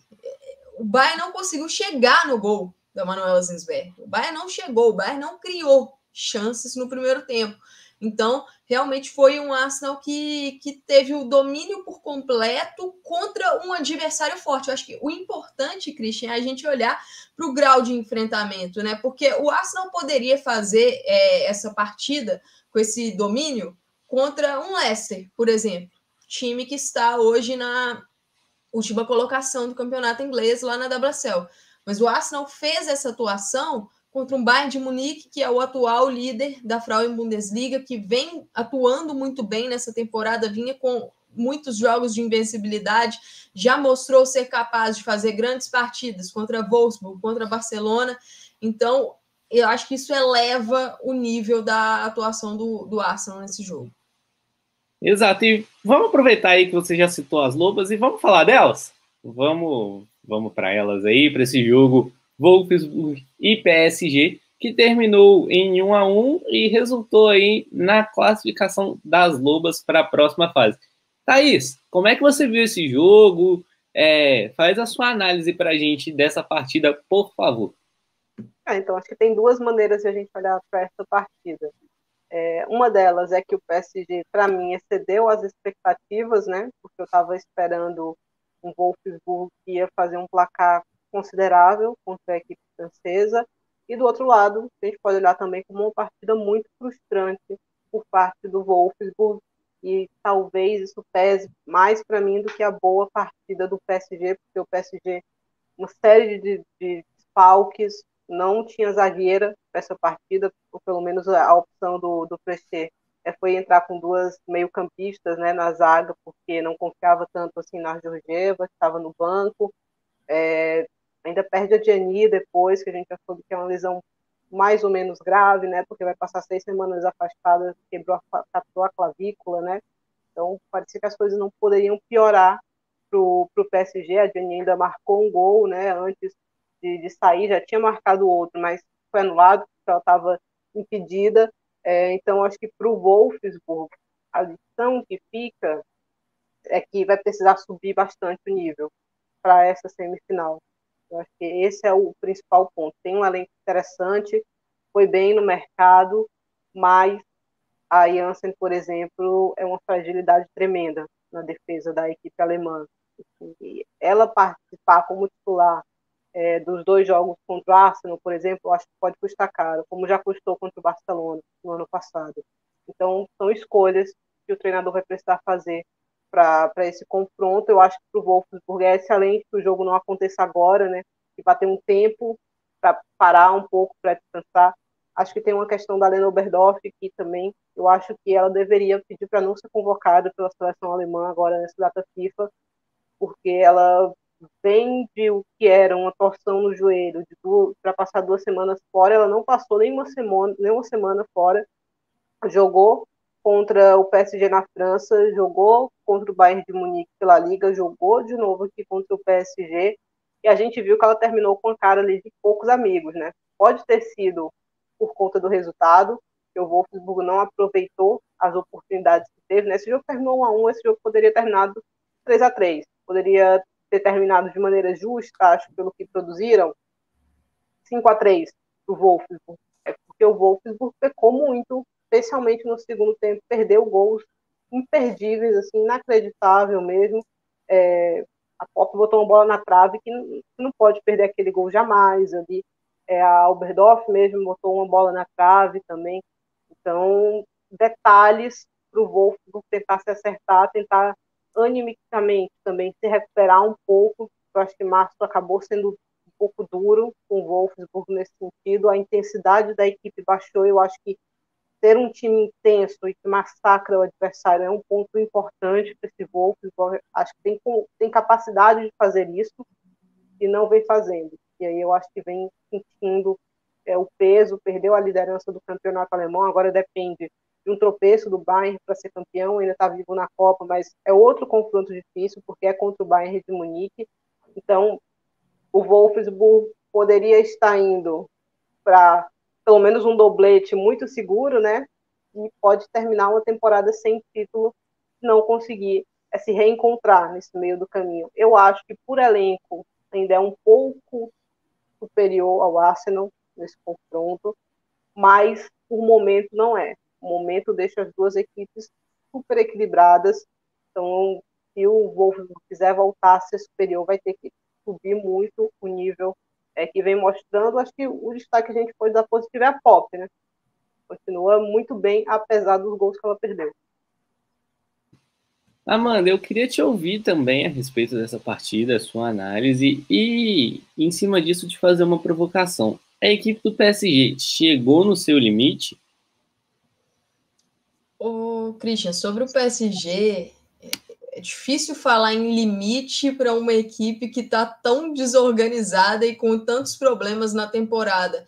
Speaker 2: o Bayern não conseguiu chegar no gol da Manuela Zinsberg. O Bayern não chegou, o Bayern não criou chances no primeiro tempo. Então, realmente foi um Arsenal que, que teve o domínio por completo contra um adversário forte. Eu acho que o importante, Christian, é a gente olhar para o grau de enfrentamento, né? Porque o Arsenal poderia fazer é, essa partida com esse domínio contra um Leicester, por exemplo, time que está hoje na última colocação do campeonato inglês lá na WSL. Mas o Arsenal fez essa atuação contra um Bayern de Munique, que é o atual líder da Frauen Bundesliga, que vem atuando muito bem nessa temporada, vinha com muitos jogos de invencibilidade, já mostrou ser capaz de fazer grandes partidas contra Wolfsburg, contra Barcelona. Então, eu acho que isso eleva o nível da atuação do, do Arsenal nesse jogo.
Speaker 1: Exato, e vamos aproveitar aí que você já citou as lobas e vamos falar delas. Vamos, vamos para elas aí, para esse jogo Wolfsburg e PSG, que terminou em 1 a 1 e resultou aí na classificação das lobas para a próxima fase. Thaís, como é que você viu esse jogo? É, faz a sua análise para a gente dessa partida, por favor.
Speaker 3: É, então, acho que tem duas maneiras de a gente olhar para essa partida. É, uma delas é que o PSG, para mim, excedeu as expectativas, né? Porque eu estava esperando um Wolfsburg que ia fazer um placar considerável contra a equipe francesa. E do outro lado, a gente pode olhar também como uma partida muito frustrante por parte do Wolfsburg. E talvez isso pese mais para mim do que a boa partida do PSG, porque o PSG, uma série de, de desfalques, não tinha zagueira para essa partida, ou pelo menos a opção do, do Flechet é, foi entrar com duas meio-campistas né, na zaga, porque não confiava tanto assim na Georgieva, que estava no banco. É, ainda perde a Jenny depois, que a gente já soube que é uma lesão mais ou menos grave, né, porque vai passar seis semanas afastada, quebrou a, a clavícula, né, então parecia que as coisas não poderiam piorar para o PSG, a Jenny ainda marcou um gol, né, antes de, de sair, já tinha marcado outro, mas foi anulado, porque ela estava impedida. É, então, acho que para o Wolfsburg, a lição que fica é que vai precisar subir bastante o nível para essa semifinal. Eu acho que esse é o principal ponto. Tem um elenco interessante, foi bem no mercado, mas a Janssen, por exemplo, é uma fragilidade tremenda na defesa da equipe alemã. E ela participar como titular é, dos dois jogos contra o Arsenal, por exemplo, acho que pode custar caro, como já custou contra o Barcelona no ano passado. Então, são escolhas que o treinador vai precisar fazer para esse confronto. Eu acho que para o Wolfsburg é excelente que o jogo não aconteça agora, né? Que vai ter um tempo para parar um pouco, para descansar. Acho que tem uma questão da Lena Oberdorf aqui também. Eu acho que ela deveria pedir para não ser convocada pela seleção alemã agora nessa data FIFA, porque ela vende o que era uma torção no joelho para passar duas semanas fora, ela não passou nem uma semana, nem uma semana fora, jogou contra o PSG na França, jogou contra o Bayern de Munique pela Liga, jogou de novo aqui contra o PSG, e a gente viu que ela terminou com a cara ali de poucos amigos, né? Pode ter sido por conta do resultado, que o Wolfsburg não aproveitou as oportunidades que teve, né? Esse jogo terminou 1 a 1, esse jogo poderia ter terminado 3 a 3. Poderia ter terminado de maneira justa, acho, pelo que produziram, 5 a 3 para o Wolfsburg. É porque o Wolfsburg pecou muito especialmente no segundo tempo, perdeu gols imperdíveis, assim, inacreditável mesmo. É, a Pop botou uma bola na trave que não, não pode perder aquele gol jamais. Ali, é, a Alberdorf mesmo botou uma bola na trave também. Então, detalhes para o Wolfsburg tentar se acertar, tentar animicamente também se recuperar um pouco. Eu acho que março acabou sendo um pouco duro com o Wolfsburg nesse sentido. A intensidade da equipe baixou. Eu acho que ter um time intenso e que massacra o adversário é um ponto importante para esse Wolfsburg. Acho que tem, tem capacidade de fazer isso e não vem fazendo. E aí eu acho que vem sentindo é, o peso, perdeu a liderança do campeonato alemão, agora depende de um tropeço do Bayern para ser campeão, ainda está vivo na Copa, mas é outro confronto difícil, porque é contra o Bayern de Munique. Então, o Wolfsburg poderia estar indo para pelo menos um doblete muito seguro, né? E pode terminar uma temporada sem título, não conseguir é, se reencontrar nesse meio do caminho. Eu acho que por elenco ainda é um pouco superior ao Arsenal nesse confronto, mas por momento não é. O momento deixa as duas equipes super equilibradas. Então, se o Wolfsburg quiser voltar a ser superior, vai ter que subir muito o nível é, que vem mostrando, acho que o destaque que a gente pode dar positivo é a Pop, né? Continua muito bem, apesar dos gols que ela perdeu.
Speaker 1: Amanda, eu queria te ouvir também a respeito dessa partida, a sua análise, e em cima disso te fazer uma provocação. A equipe do PSG chegou no seu limite?
Speaker 2: Ô, Christian, sobre o PSG, é difícil falar em limite para uma equipe que está tão desorganizada e com tantos problemas na temporada.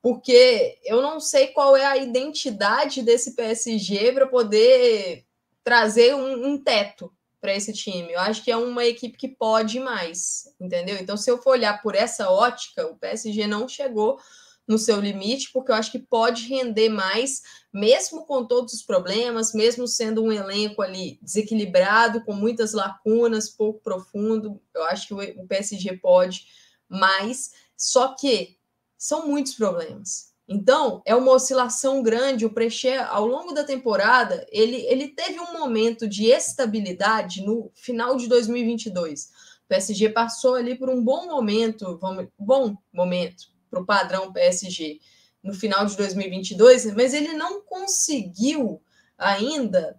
Speaker 2: Porque eu não sei qual é a identidade desse PSG para poder trazer um, um teto para esse time. Eu acho que é uma equipe que pode mais, entendeu? Então, se eu for olhar por essa ótica, o PSG não chegou no seu limite, porque eu acho que pode render mais, mesmo com todos os problemas, mesmo sendo um elenco ali desequilibrado, com muitas lacunas, pouco profundo. Eu acho que o PSG pode mais, só que são muitos problemas. Então, é uma oscilação grande. O Precher, ao longo da temporada, ele, ele teve um momento de estabilidade no final de 2022. O PSG passou ali por um bom momento, bom momento, para o padrão PSG no final de 2022, mas ele não conseguiu ainda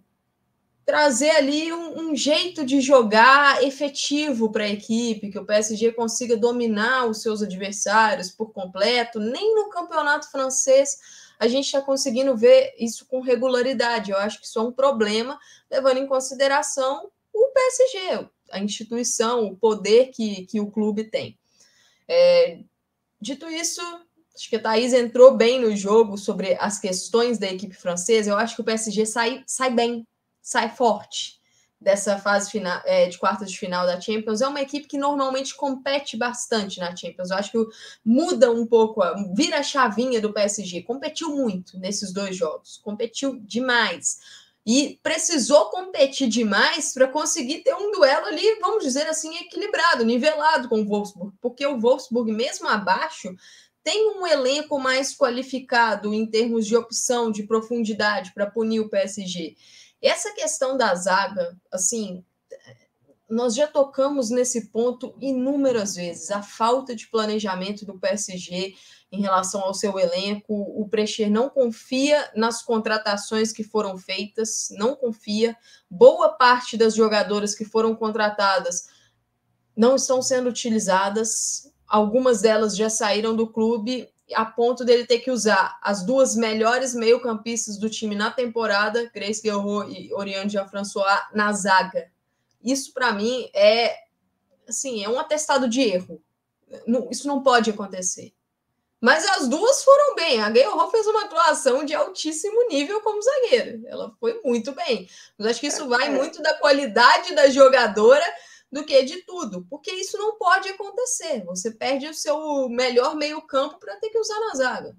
Speaker 2: trazer ali um, um jeito de jogar efetivo para a equipe, que o PSG consiga dominar os seus adversários por completo. Nem no campeonato francês a gente está conseguindo ver isso com regularidade. Eu acho que isso é um problema, levando em consideração o PSG, a instituição, o poder que, que o clube tem. É, Dito isso, acho que a Thaís entrou bem no jogo sobre as questões da equipe francesa. Eu acho que o PSG sai, sai bem, sai forte dessa fase final, é, de quartas de final da Champions. É uma equipe que normalmente compete bastante na Champions. Eu acho que muda um pouco, vira a chavinha do PSG. Competiu muito nesses dois jogos, competiu demais. E precisou competir demais para conseguir ter um duelo ali, vamos dizer assim, equilibrado, nivelado com o Wolfsburg, porque o Wolfsburg, mesmo abaixo, tem um elenco mais qualificado em termos de opção, de profundidade para punir o PSG. Essa questão da zaga, assim, nós já tocamos nesse ponto inúmeras vezes. A falta de planejamento do PSG em relação ao seu elenco. O Precher não confia nas contratações que foram feitas, não confia. Boa parte das jogadoras que foram contratadas não estão sendo utilizadas. Algumas delas já saíram do clube a ponto dele ter que usar as duas melhores meio-campistas do time na temporada, Grace Guerrero e Oriane Jean-François, na zaga. Isso, para mim, é assim, é um atestado de erro. Isso não pode acontecer Mas as duas foram bem. A Gayle fez uma atuação de altíssimo nível como zagueira. Ela foi muito bem. Mas acho que isso vai é. muito da qualidade da jogadora do que de tudo, porque isso não pode acontecer. Você perde o seu melhor meio-campo para ter que usar na zaga.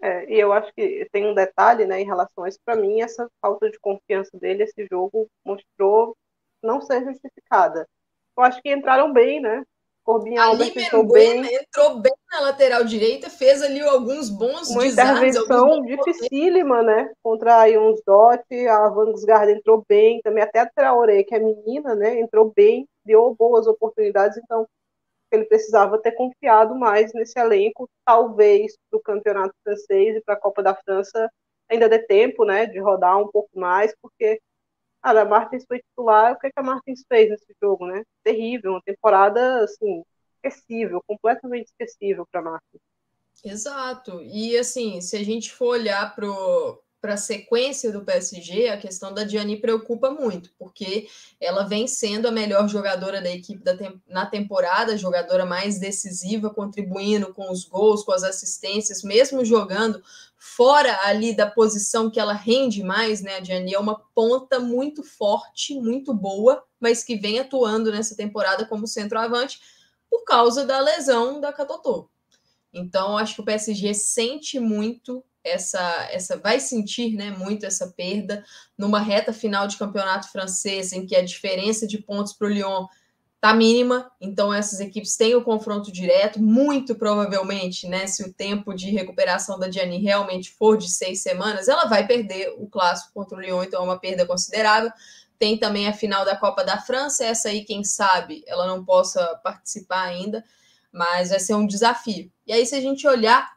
Speaker 3: É, e eu acho que tem um detalhe né, em relação a isso. Para mim, essa falta de confiança dele, esse jogo mostrou não ser justificada. Eu acho que entraram bem, né?
Speaker 2: Albert entrou bem. Entrou bem na lateral direita, fez ali alguns bons
Speaker 3: Uma intervenção dificílima, né? Contra a Ions Dot, a Vanguard entrou bem, também até a Traoré, que é menina, né? Entrou bem, deu boas oportunidades, então ele precisava ter confiado mais nesse elenco, talvez para o campeonato francês e para a Copa da França ainda dê tempo, né, de rodar um pouco mais, porque Cara, a Martins foi titular, o que, é que a Martins fez nesse jogo, né? Terrível, uma temporada, assim, esquecível, completamente esquecível para Martins.
Speaker 2: Exato. E, assim, se a gente for olhar pro para a sequência do PSG, a questão da Diani preocupa muito, porque ela vem sendo a melhor jogadora da equipe da tem na temporada, jogadora mais decisiva, contribuindo com os gols, com as assistências, mesmo jogando fora ali da posição que ela rende mais, né? A Diani é uma ponta muito forte, muito boa, mas que vem atuando nessa temporada como centroavante por causa da lesão da Catotô. Então, acho que o PSG sente muito essa, essa vai sentir né, muito essa perda numa reta final de campeonato francês, em que a diferença de pontos para o Lyon está mínima, então essas equipes têm o confronto direto, muito provavelmente, né? Se o tempo de recuperação da Gianni realmente for de seis semanas, ela vai perder o clássico contra o Lyon, então é uma perda considerável. Tem também a final da Copa da França, essa aí, quem sabe, ela não possa participar ainda, mas vai ser um desafio. E aí, se a gente olhar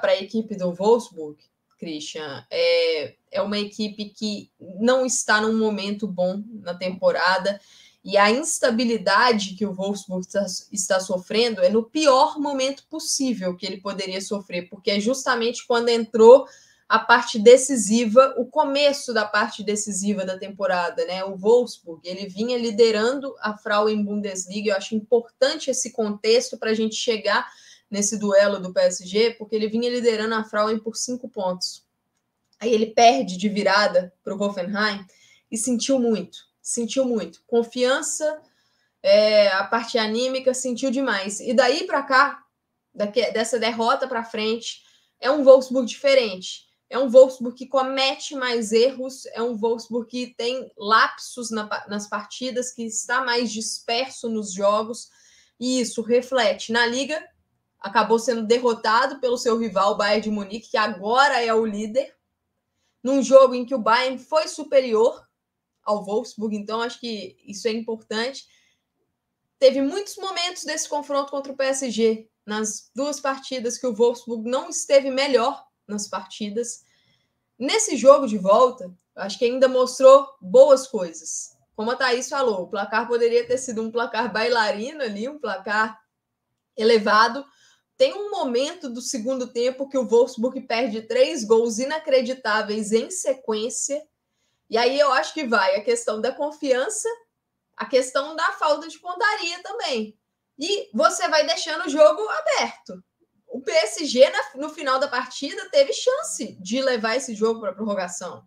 Speaker 2: para a equipe do Wolfsburg, Christian, é, é uma equipe que não está num momento bom na temporada e a instabilidade que o Wolfsburg está, está, sofrendo é no pior momento possível que ele poderia sofrer, porque é justamente quando entrou a parte decisiva, o começo da parte decisiva da temporada, né? O Wolfsburg, ele vinha liderando a Frauen Bundesliga, eu acho importante esse contexto para a gente chegar nesse duelo do PSG, porque ele vinha liderando a Frauen por cinco pontos. Aí ele perde de virada para o Hoffenheim e sentiu muito, sentiu muito. Confiança, é, a parte anímica sentiu demais. E daí para cá, daqui, dessa derrota para frente, é um Wolfsburg diferente. É um Wolfsburg que comete mais erros, é um Wolfsburg que tem lapsos na, nas partidas, que está mais disperso nos jogos, e isso reflete na liga acabou sendo derrotado pelo seu rival, o Bayern de Munique, que agora é o líder, num jogo em que o Bayern foi superior ao Wolfsburg, então acho que isso é importante. Teve muitos momentos desse confronto contra o PSG, nas duas partidas que o Wolfsburg não esteve melhor nas partidas. Nesse jogo de volta, acho que ainda mostrou boas coisas. Como a Thaís falou, o placar poderia ter sido um placar bailarino ali, um placar elevado, tem um momento do segundo tempo que o Wolfsburg perde três gols inacreditáveis em sequência. E aí eu acho que vai a questão da confiança, a questão da falta de pontaria também. E você vai deixando o jogo aberto. O PSG, no final da partida, teve chance de levar esse jogo para prorrogação.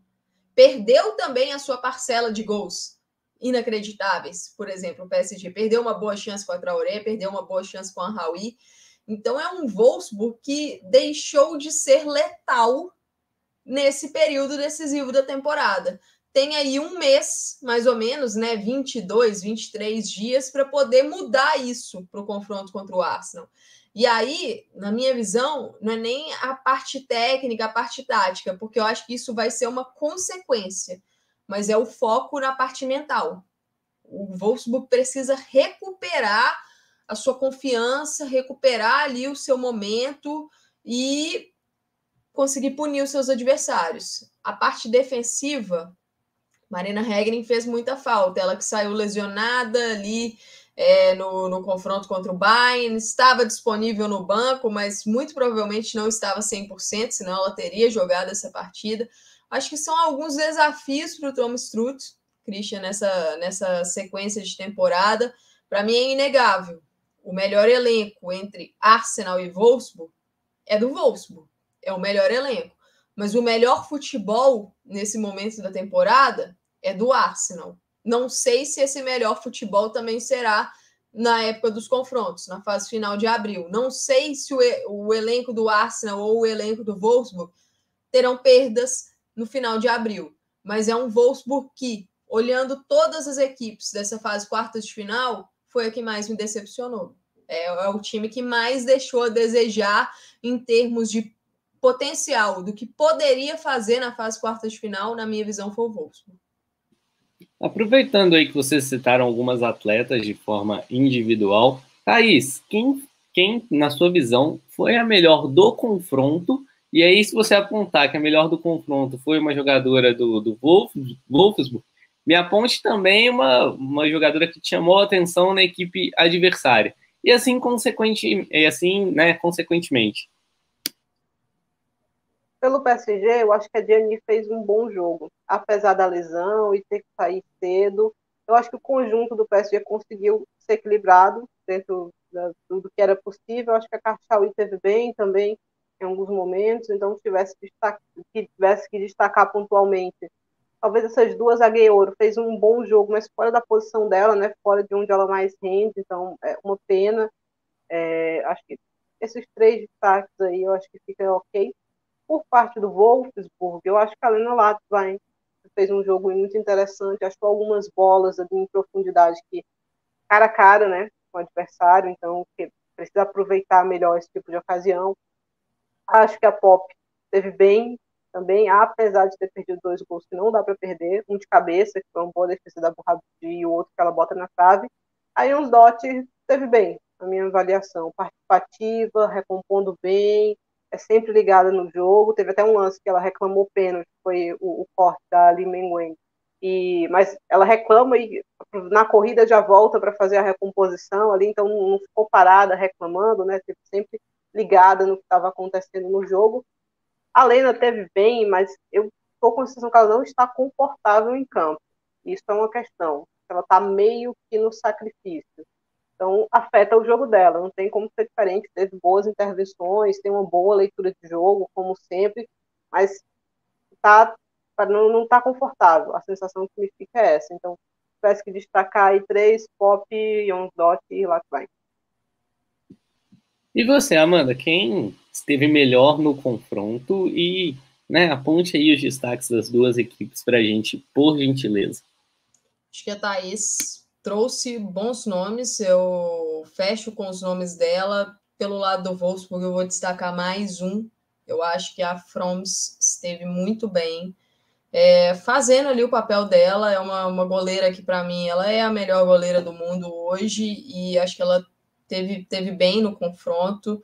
Speaker 2: Perdeu também a sua parcela de gols inacreditáveis. Por exemplo, o PSG perdeu uma boa chance com a Traoré, perdeu uma boa chance com a Raui. Então é um Wolfsburg que deixou de ser letal nesse período decisivo da temporada. Tem aí um mês, mais ou menos, né, 22, 23 dias para poder mudar isso para o confronto contra o Arsenal. E aí, na minha visão, não é nem a parte técnica, a parte tática, porque eu acho que isso vai ser uma consequência, mas é o foco na parte mental. O Wolfsburg precisa recuperar a sua confiança, recuperar ali o seu momento e conseguir punir os seus adversários. A parte defensiva, Marina Hegren fez muita falta. Ela que saiu lesionada ali é, no, no confronto contra o Bayern, estava disponível no banco, mas muito provavelmente não estava 100%, senão ela teria jogado essa partida. Acho que são alguns desafios para o Tom Strutt, Christian, nessa, nessa sequência de temporada. Para mim é inegável o melhor elenco entre Arsenal e Wolfsburg é do Wolfsburg, é o melhor elenco. Mas o melhor futebol nesse momento da temporada é do Arsenal. Não sei se esse melhor futebol também será na época dos confrontos, na fase final de abril. Não sei se o, o elenco do Arsenal ou o elenco do Wolfsburg terão perdas no final de abril, mas é um Wolfsburg que, olhando todas as equipes dessa fase quartas de final, foi a que mais me decepcionou. É, é o time que mais deixou a desejar em termos de potencial do que poderia fazer na fase quartas de final, na minha visão, foi o Wolfsburg.
Speaker 1: Aproveitando aí que vocês citaram algumas atletas de forma individual, Thaís, quem, quem, na sua visão, foi a melhor do confronto? E aí, se você apontar que a melhor do confronto foi uma jogadora do, do Wolf, Wolfsburg, me aponte também uma, uma jogadora que chamou a atenção na equipe adversária. E assim, consequente, e assim né, consequentemente
Speaker 3: pelo PSG, eu acho que a Diani fez um bom jogo, apesar da lesão e ter que sair cedo. Eu acho que o conjunto do PSG conseguiu ser equilibrado dentro da, do que era possível. Eu acho que a Cachauí teve bem também em alguns momentos, então se tivesse que tivesse que destacar pontualmente, talvez essas duas a Gueiro fez um bom jogo, mas fora da posição dela, né, fora de onde ela mais rende, então é uma pena. É, acho que esses três destaques aí, eu acho que fica ok. Por parte do Wolfsburg, eu acho que a Lena Latvain fez um jogo muito interessante, achou algumas bolas ali em profundidade que cara a cara, né, com o adversário, então precisa aproveitar melhor esse tipo de ocasião. Acho que a Pop teve bem também, apesar de ter perdido dois gols que não dá para perder, um de cabeça, que foi uma boa defesa da Burradi, e o outro que ela bota na trave. Aí uns Dot teve bem, a minha avaliação, participativa, recompondo bem, é sempre ligada no jogo. Teve até um lance que ela reclamou pênalti, foi o, o corte da Li Mengwen. E, mas ela reclama e na corrida já volta para fazer a recomposição ali, então não ficou parada reclamando, né? Sempre ligada no que estava acontecendo no jogo. A Lena teve bem, mas eu estou com a sensação que ela não está confortável em campo. Isso é uma questão. Ela está meio que no sacrifício. Então, afeta o jogo dela, não tem como ser diferente. Teve boas intervenções, tem uma boa leitura de jogo, como sempre, mas tá, não está confortável. A sensação que me fica é essa. Então, tivesse que destacar aí três, Pop, Dot e vai.
Speaker 1: E você, Amanda, quem esteve melhor no confronto e né, aponte aí os destaques das duas equipes para a gente, por gentileza.
Speaker 2: Acho que a Thaís trouxe bons nomes, eu fecho com os nomes dela. Pelo lado do Wolfsburg, eu vou destacar mais um. Eu acho que a Froms esteve muito bem, é, fazendo ali o papel dela. É uma, uma goleira que, para mim, ela é a melhor goleira do mundo hoje e acho que ela teve, teve bem no confronto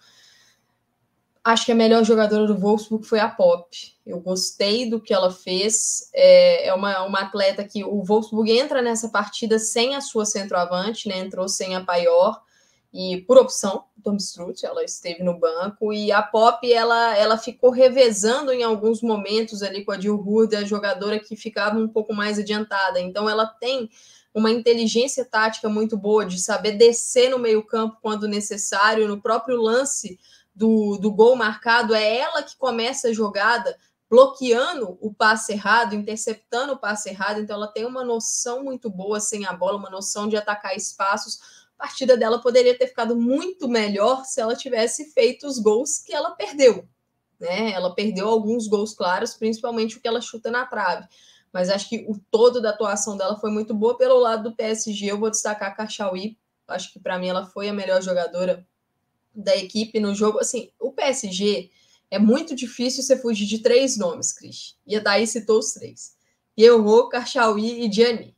Speaker 2: acho que a melhor jogadora do Wolfsburg foi a Pop. Eu gostei do que ela fez. É, é uma, uma atleta que o Wolfsburg entra nessa partida sem a sua centroavante, né? Entrou sem a Paior e por opção, Tom Strutt, ela esteve no banco e a Pop ela, ela ficou revezando em alguns momentos ali com a Jill a jogadora que ficava um pouco mais adiantada. Então ela tem uma inteligência tática muito boa de saber descer no meio-campo quando necessário, no próprio lance do, do gol marcado, é ela que começa a jogada bloqueando o passe errado, interceptando o passe errado, então ela tem uma noção muito boa sem a bola, uma noção de atacar espaços. A partida dela poderia ter ficado muito melhor se ela tivesse feito os gols que ela perdeu. Né? Ela perdeu alguns gols claros, principalmente o que ela chuta na trave. Mas acho que o todo da atuação dela foi muito boa. Pelo lado do PSG, eu vou destacar a Cachauí. Acho que para mim ela foi a melhor jogadora da equipe no jogo. Assim, o PSG é muito difícil você fugir de três nomes, Cris. E a citou os três. Pierrot, Karchaui e Gianni.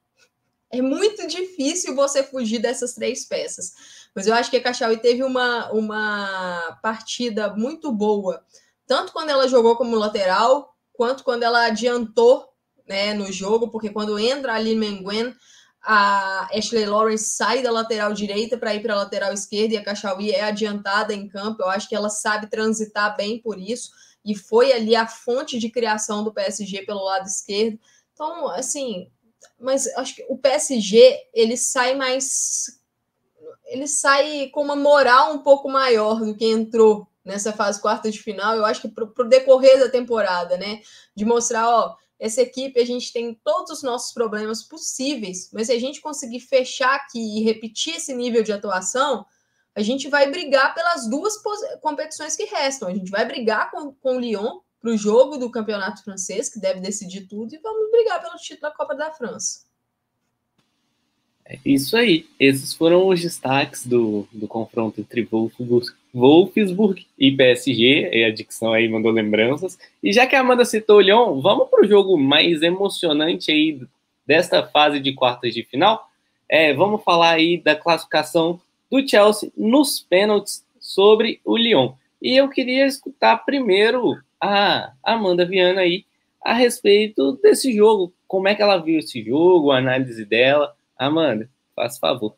Speaker 2: É muito difícil você fugir dessas três peças. Mas eu acho que a Karchaui teve uma, uma partida muito boa, tanto quando ela jogou como lateral, quanto quando ela adiantou né, no jogo, porque quando entra ali Menguen, a Ashley Lawrence sai da lateral direita para ir para a lateral esquerda e a Cachauí é adiantada em campo. Eu acho que ela sabe transitar bem por isso e foi ali a fonte de criação do PSG pelo lado esquerdo. Então, assim, mas acho que o PSG ele sai mais ele sai com uma moral um pouco maior do que entrou nessa fase quarta de final, eu acho que para o decorrer da temporada, né? De mostrar, ó, essa equipe a gente tem todos os nossos problemas possíveis, mas se a gente conseguir fechar aqui e repetir esse nível de atuação, a gente vai brigar pelas duas competições que restam. A gente vai brigar com, com o Lyon para o jogo do campeonato francês, que deve decidir tudo, e vamos brigar pelo título da Copa da França.
Speaker 1: É isso aí. Esses foram os destaques do, do confronto entre Wolfsburg, Wolfsburg e PSG. E a dicção aí mandou lembranças. E já que a Amanda citou o Lyon, vamos para o jogo mais emocionante aí desta fase de quartas de final. É, vamos falar aí da classificação do Chelsea nos pênaltis sobre o Lyon. E eu queria escutar primeiro a Amanda Viana aí a respeito desse jogo. Como é que ela viu esse jogo, a análise dela. Amanda, faça favor.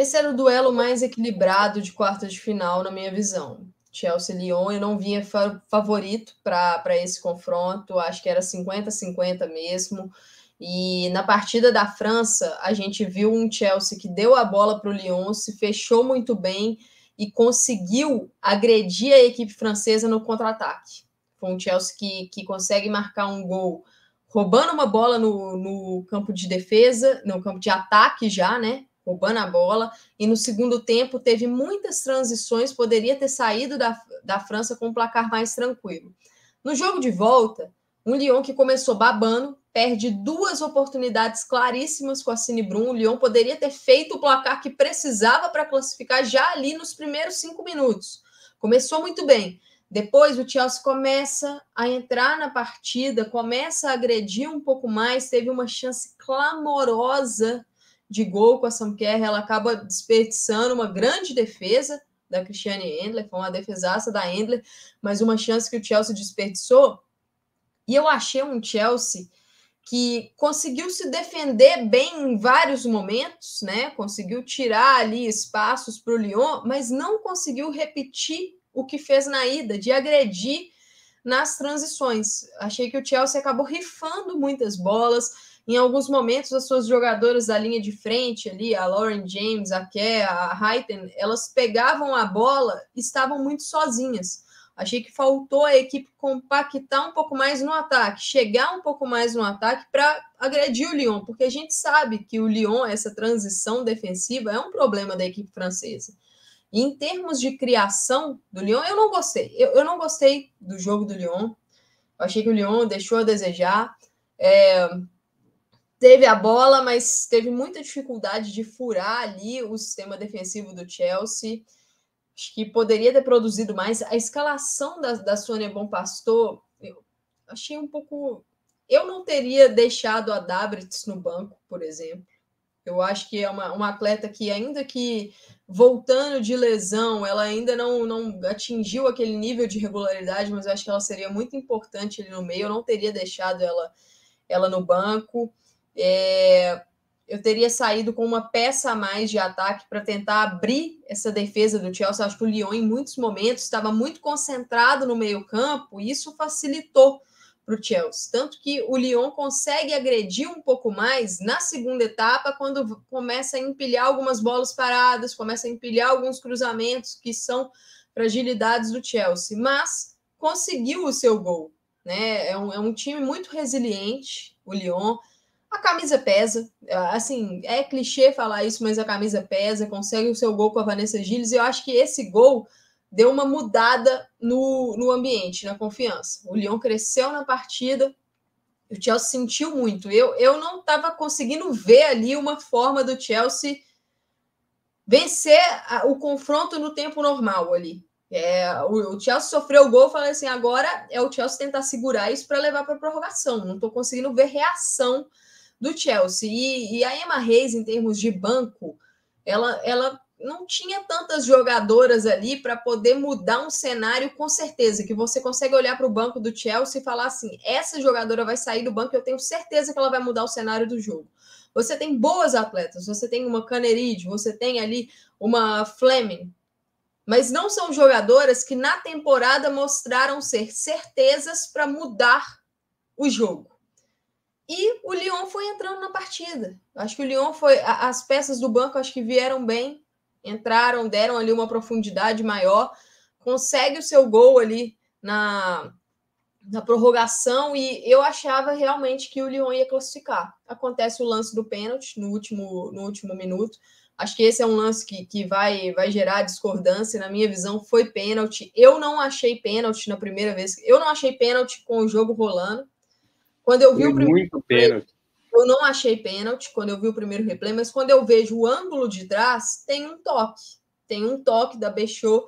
Speaker 2: Esse era o duelo mais equilibrado de quartas de final, na minha visão. Chelsea Lyon, eu não vinha favorito para esse confronto, acho que era 50-50 mesmo. E na partida da França, a gente viu um Chelsea que deu a bola para o Lyon, se fechou muito bem e conseguiu agredir a equipe francesa no contra-ataque. Foi um Chelsea que, que consegue marcar um gol roubando uma bola no, no campo de defesa, no campo de ataque já, né? Roubando a bola. E no segundo tempo teve muitas transições, poderia ter saído da, da França com um placar mais tranquilo. No jogo de volta, um Lyon que começou babando, perde duas oportunidades claríssimas com a Cine Brum. O Lyon poderia ter feito o placar que precisava para classificar já ali nos primeiros cinco minutos. Começou muito bem. Depois o Chelsea começa a entrar na partida, começa a agredir um pouco mais. Teve uma chance clamorosa de gol com a Sam Kerr. Ela acaba desperdiçando uma grande defesa da Cristiane Endler. Foi uma defesaça da Endler, mas uma chance que o Chelsea desperdiçou. E eu achei um Chelsea que conseguiu se defender bem em vários momentos, né? Conseguiu tirar ali espaços para o Lyon, mas não conseguiu repetir o que fez na ida, de agredir nas transições. Achei que o Chelsea acabou rifando muitas bolas. Em alguns momentos, as suas jogadoras da linha de frente ali, a Lauren James, a Kerr, a Heiten, elas pegavam a bola e estavam muito sozinhas. Achei que faltou a equipe compactar um pouco mais no ataque, chegar um pouco mais no ataque para agredir o Lyon, porque a gente sabe que o Lyon, essa transição defensiva, é um problema da equipe francesa. E em termos de criação do Lyon, eu não gostei. Eu, eu não gostei do jogo do Lyon. Eu achei que o Lyon deixou a desejar. É, teve a bola, mas teve muita dificuldade de furar ali o sistema defensivo do Chelsea. Acho que poderia ter produzido mais. A escalação da, da Sônia Bom Pastor, eu achei um pouco. Eu não teria deixado a Dabritz no banco, por exemplo. Eu acho que é uma, uma atleta que, ainda que voltando de lesão, ela ainda não, não atingiu aquele nível de regularidade, mas eu acho que ela seria muito importante ali no meio. Eu não teria deixado ela, ela no banco. É, eu teria saído com uma peça a mais de ataque para tentar abrir essa defesa do Chelsea. Acho que o Lyon, em muitos momentos, estava muito concentrado no meio-campo e isso facilitou para o Chelsea. Tanto que o Lyon consegue agredir um pouco mais na segunda etapa, quando começa a empilhar algumas bolas paradas, começa a empilhar alguns cruzamentos que são fragilidades do Chelsea. Mas conseguiu o seu gol. Né? É, um, é um time muito resiliente, o Lyon a camisa pesa, assim, é clichê falar isso, mas a camisa pesa, consegue o seu gol com a Vanessa Gilles, e eu acho que esse gol deu uma mudada no, no ambiente, na confiança. O Lyon cresceu na partida, o Chelsea sentiu muito. Eu, eu não estava conseguindo ver ali uma forma do Chelsea vencer a, o confronto no tempo normal ali. É, o, o, Chelsea sofreu o gol, falei assim, agora é o Chelsea tentar segurar isso para levar para a prorrogação. Não estou conseguindo ver reação do Chelsea. E, e, a Emma Reis, em termos de banco, ela, ela não tinha tantas jogadoras ali para poder mudar um cenário com certeza, que você consegue olhar para o banco do Chelsea e falar assim: essa jogadora vai sair do banco, eu tenho certeza que ela vai mudar o cenário do jogo. Você tem boas atletas, você tem uma Caneride, você tem ali uma Fleming, mas não são jogadoras que na temporada mostraram ser certezas para mudar o jogo. E o Lyon foi entrando na partida. Acho que o Lyon foi. As peças do banco acho que vieram bem, entraram, deram ali uma profundidade maior consegue o seu gol ali na, na prorrogação e eu achava realmente que o Lyon ia classificar. Acontece o lance do pênalti no último, no último minuto. Acho que esse é um lance que, que vai, vai gerar discordância. Na minha visão, foi pênalti. Eu não achei pênalti na primeira vez. Eu não achei pênalti com o jogo rolando. Quando eu vi foi o primeiro. Muito pênalti. Eu não achei pênalti quando eu vi o primeiro replay, mas quando eu vejo o ângulo de trás, tem um toque. Tem um toque da Bechot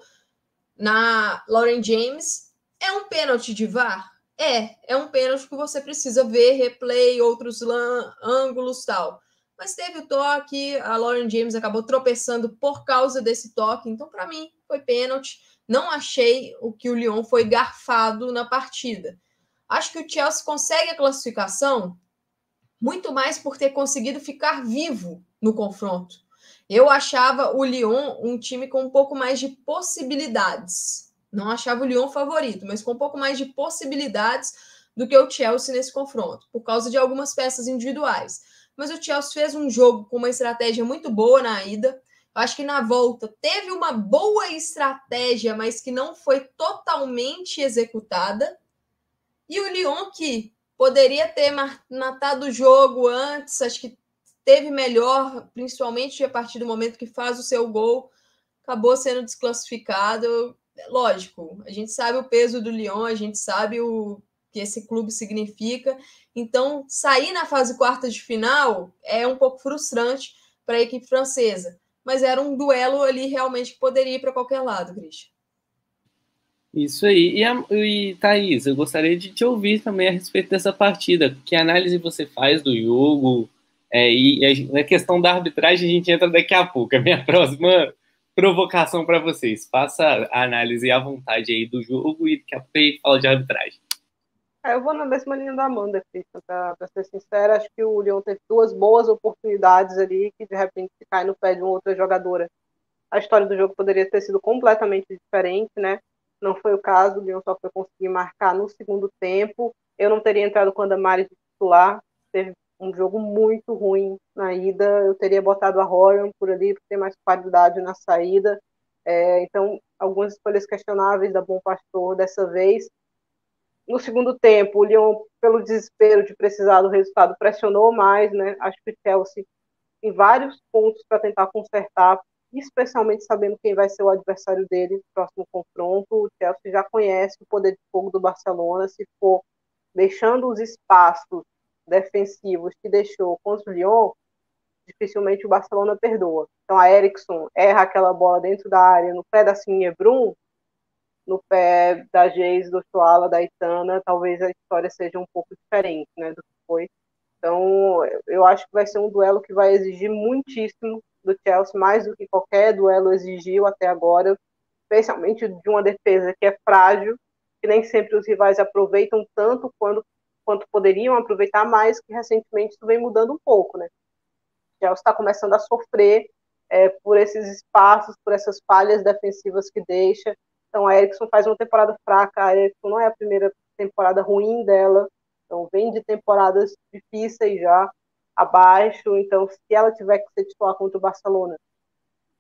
Speaker 2: na Lauren James. É um pênalti de VAR? É, é um pênalti que você precisa ver replay, outros ângulos tal. Mas teve o toque, a Lauren James acabou tropeçando por causa desse toque. Então, para mim, foi pênalti. Não achei o que o Lyon foi garfado na partida. Acho que o Chelsea consegue a classificação muito mais por ter conseguido ficar vivo no confronto. Eu achava o Lyon um time com um pouco mais de possibilidades. Não achava o Lyon favorito, mas com um pouco mais de possibilidades do que o Chelsea nesse confronto, por causa de algumas peças individuais. Mas o Chelsea fez um jogo com uma estratégia muito boa na ida. Eu acho que na volta teve uma boa estratégia, mas que não foi totalmente executada. E o Lyon que poderia ter matado o jogo antes, acho que teve melhor, principalmente a partir do momento que faz o seu gol, acabou sendo desclassificado. Lógico, a gente sabe o peso do Lyon, a gente sabe o que esse clube significa. Então, sair na fase quarta de final é um pouco frustrante para a equipe francesa. Mas era um duelo ali realmente que poderia ir para qualquer lado, Christian.
Speaker 1: Isso aí. E, a, e Thaís, eu gostaria de te ouvir também a respeito dessa partida. Que análise você faz do jogo? É, e a, a questão da arbitragem a gente entra daqui a pouco. A minha próxima provocação para vocês. Faça a análise à vontade aí do jogo e daqui a pouco fala de arbitragem.
Speaker 3: É, eu vou na mesma linha da Amanda, para ser sincera. Acho que o Lyon teve duas boas oportunidades ali que de repente cai no pé de uma outra jogadora. A história do jogo poderia ter sido completamente diferente, né? Não foi o caso, o Lyon só foi conseguir marcar no segundo tempo. Eu não teria entrado com a Damares de titular, teve um jogo muito ruim na ida. Eu teria botado a Rorion por ali, por ter mais qualidade na saída. É, então, algumas escolhas questionáveis da Bom Pastor dessa vez. No segundo tempo, o Lyon, pelo desespero de precisar do resultado, pressionou mais. Né? Acho que o Chelsea tem vários pontos para tentar consertar, especialmente sabendo quem vai ser o adversário dele no próximo confronto. O Chelsea já conhece o poder de fogo do Barcelona. Se for deixando os espaços defensivos que deixou contra o Lyon, dificilmente o Barcelona perdoa. Então a Eriksson erra aquela bola dentro da área, no pé da Sinebrum, no pé da Geis, do Chuala, da Itana, talvez a história seja um pouco diferente né, do que foi. Então eu acho que vai ser um duelo que vai exigir muitíssimo do Chelsea, mais do que qualquer duelo exigiu até agora, especialmente de uma defesa que é frágil, que nem sempre os rivais aproveitam tanto quando quanto poderiam aproveitar, mais que recentemente isso vem mudando um pouco, né? O Chelsea está começando a sofrer é, por esses espaços, por essas falhas defensivas que deixa. Então a Erickson faz uma temporada fraca, a Erickson não é a primeira temporada ruim dela, então vem de temporadas difíceis já abaixo, então se ela tiver que ser titular contra o Barcelona,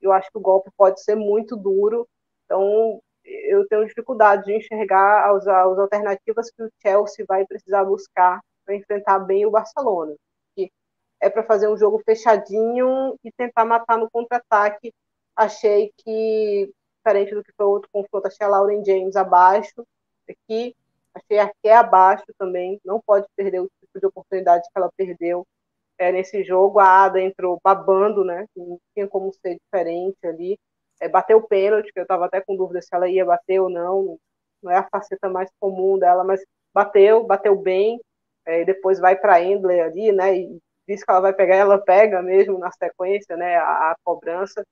Speaker 3: eu acho que o golpe pode ser muito duro. Então eu tenho dificuldade de enxergar as, as alternativas que o Chelsea vai precisar buscar para enfrentar bem o Barcelona. Que é para fazer um jogo fechadinho e tentar matar no contra-ataque. Achei que, diferente do que foi o outro confronto, achei a Lauren James abaixo aqui. Achei a Ké abaixo também. Não pode perder o tipo de oportunidade que ela perdeu é, nesse jogo. A Ada entrou babando, né? Não tinha como ser diferente ali. É, bateu o pênalti, que eu estava até com dúvida se ela ia bater ou não, não é a faceta mais comum dela, mas bateu, bateu bem, é, depois vai para Endler ali, né, e diz que ela vai pegar, ela pega mesmo na sequência, né, a, a cobrança.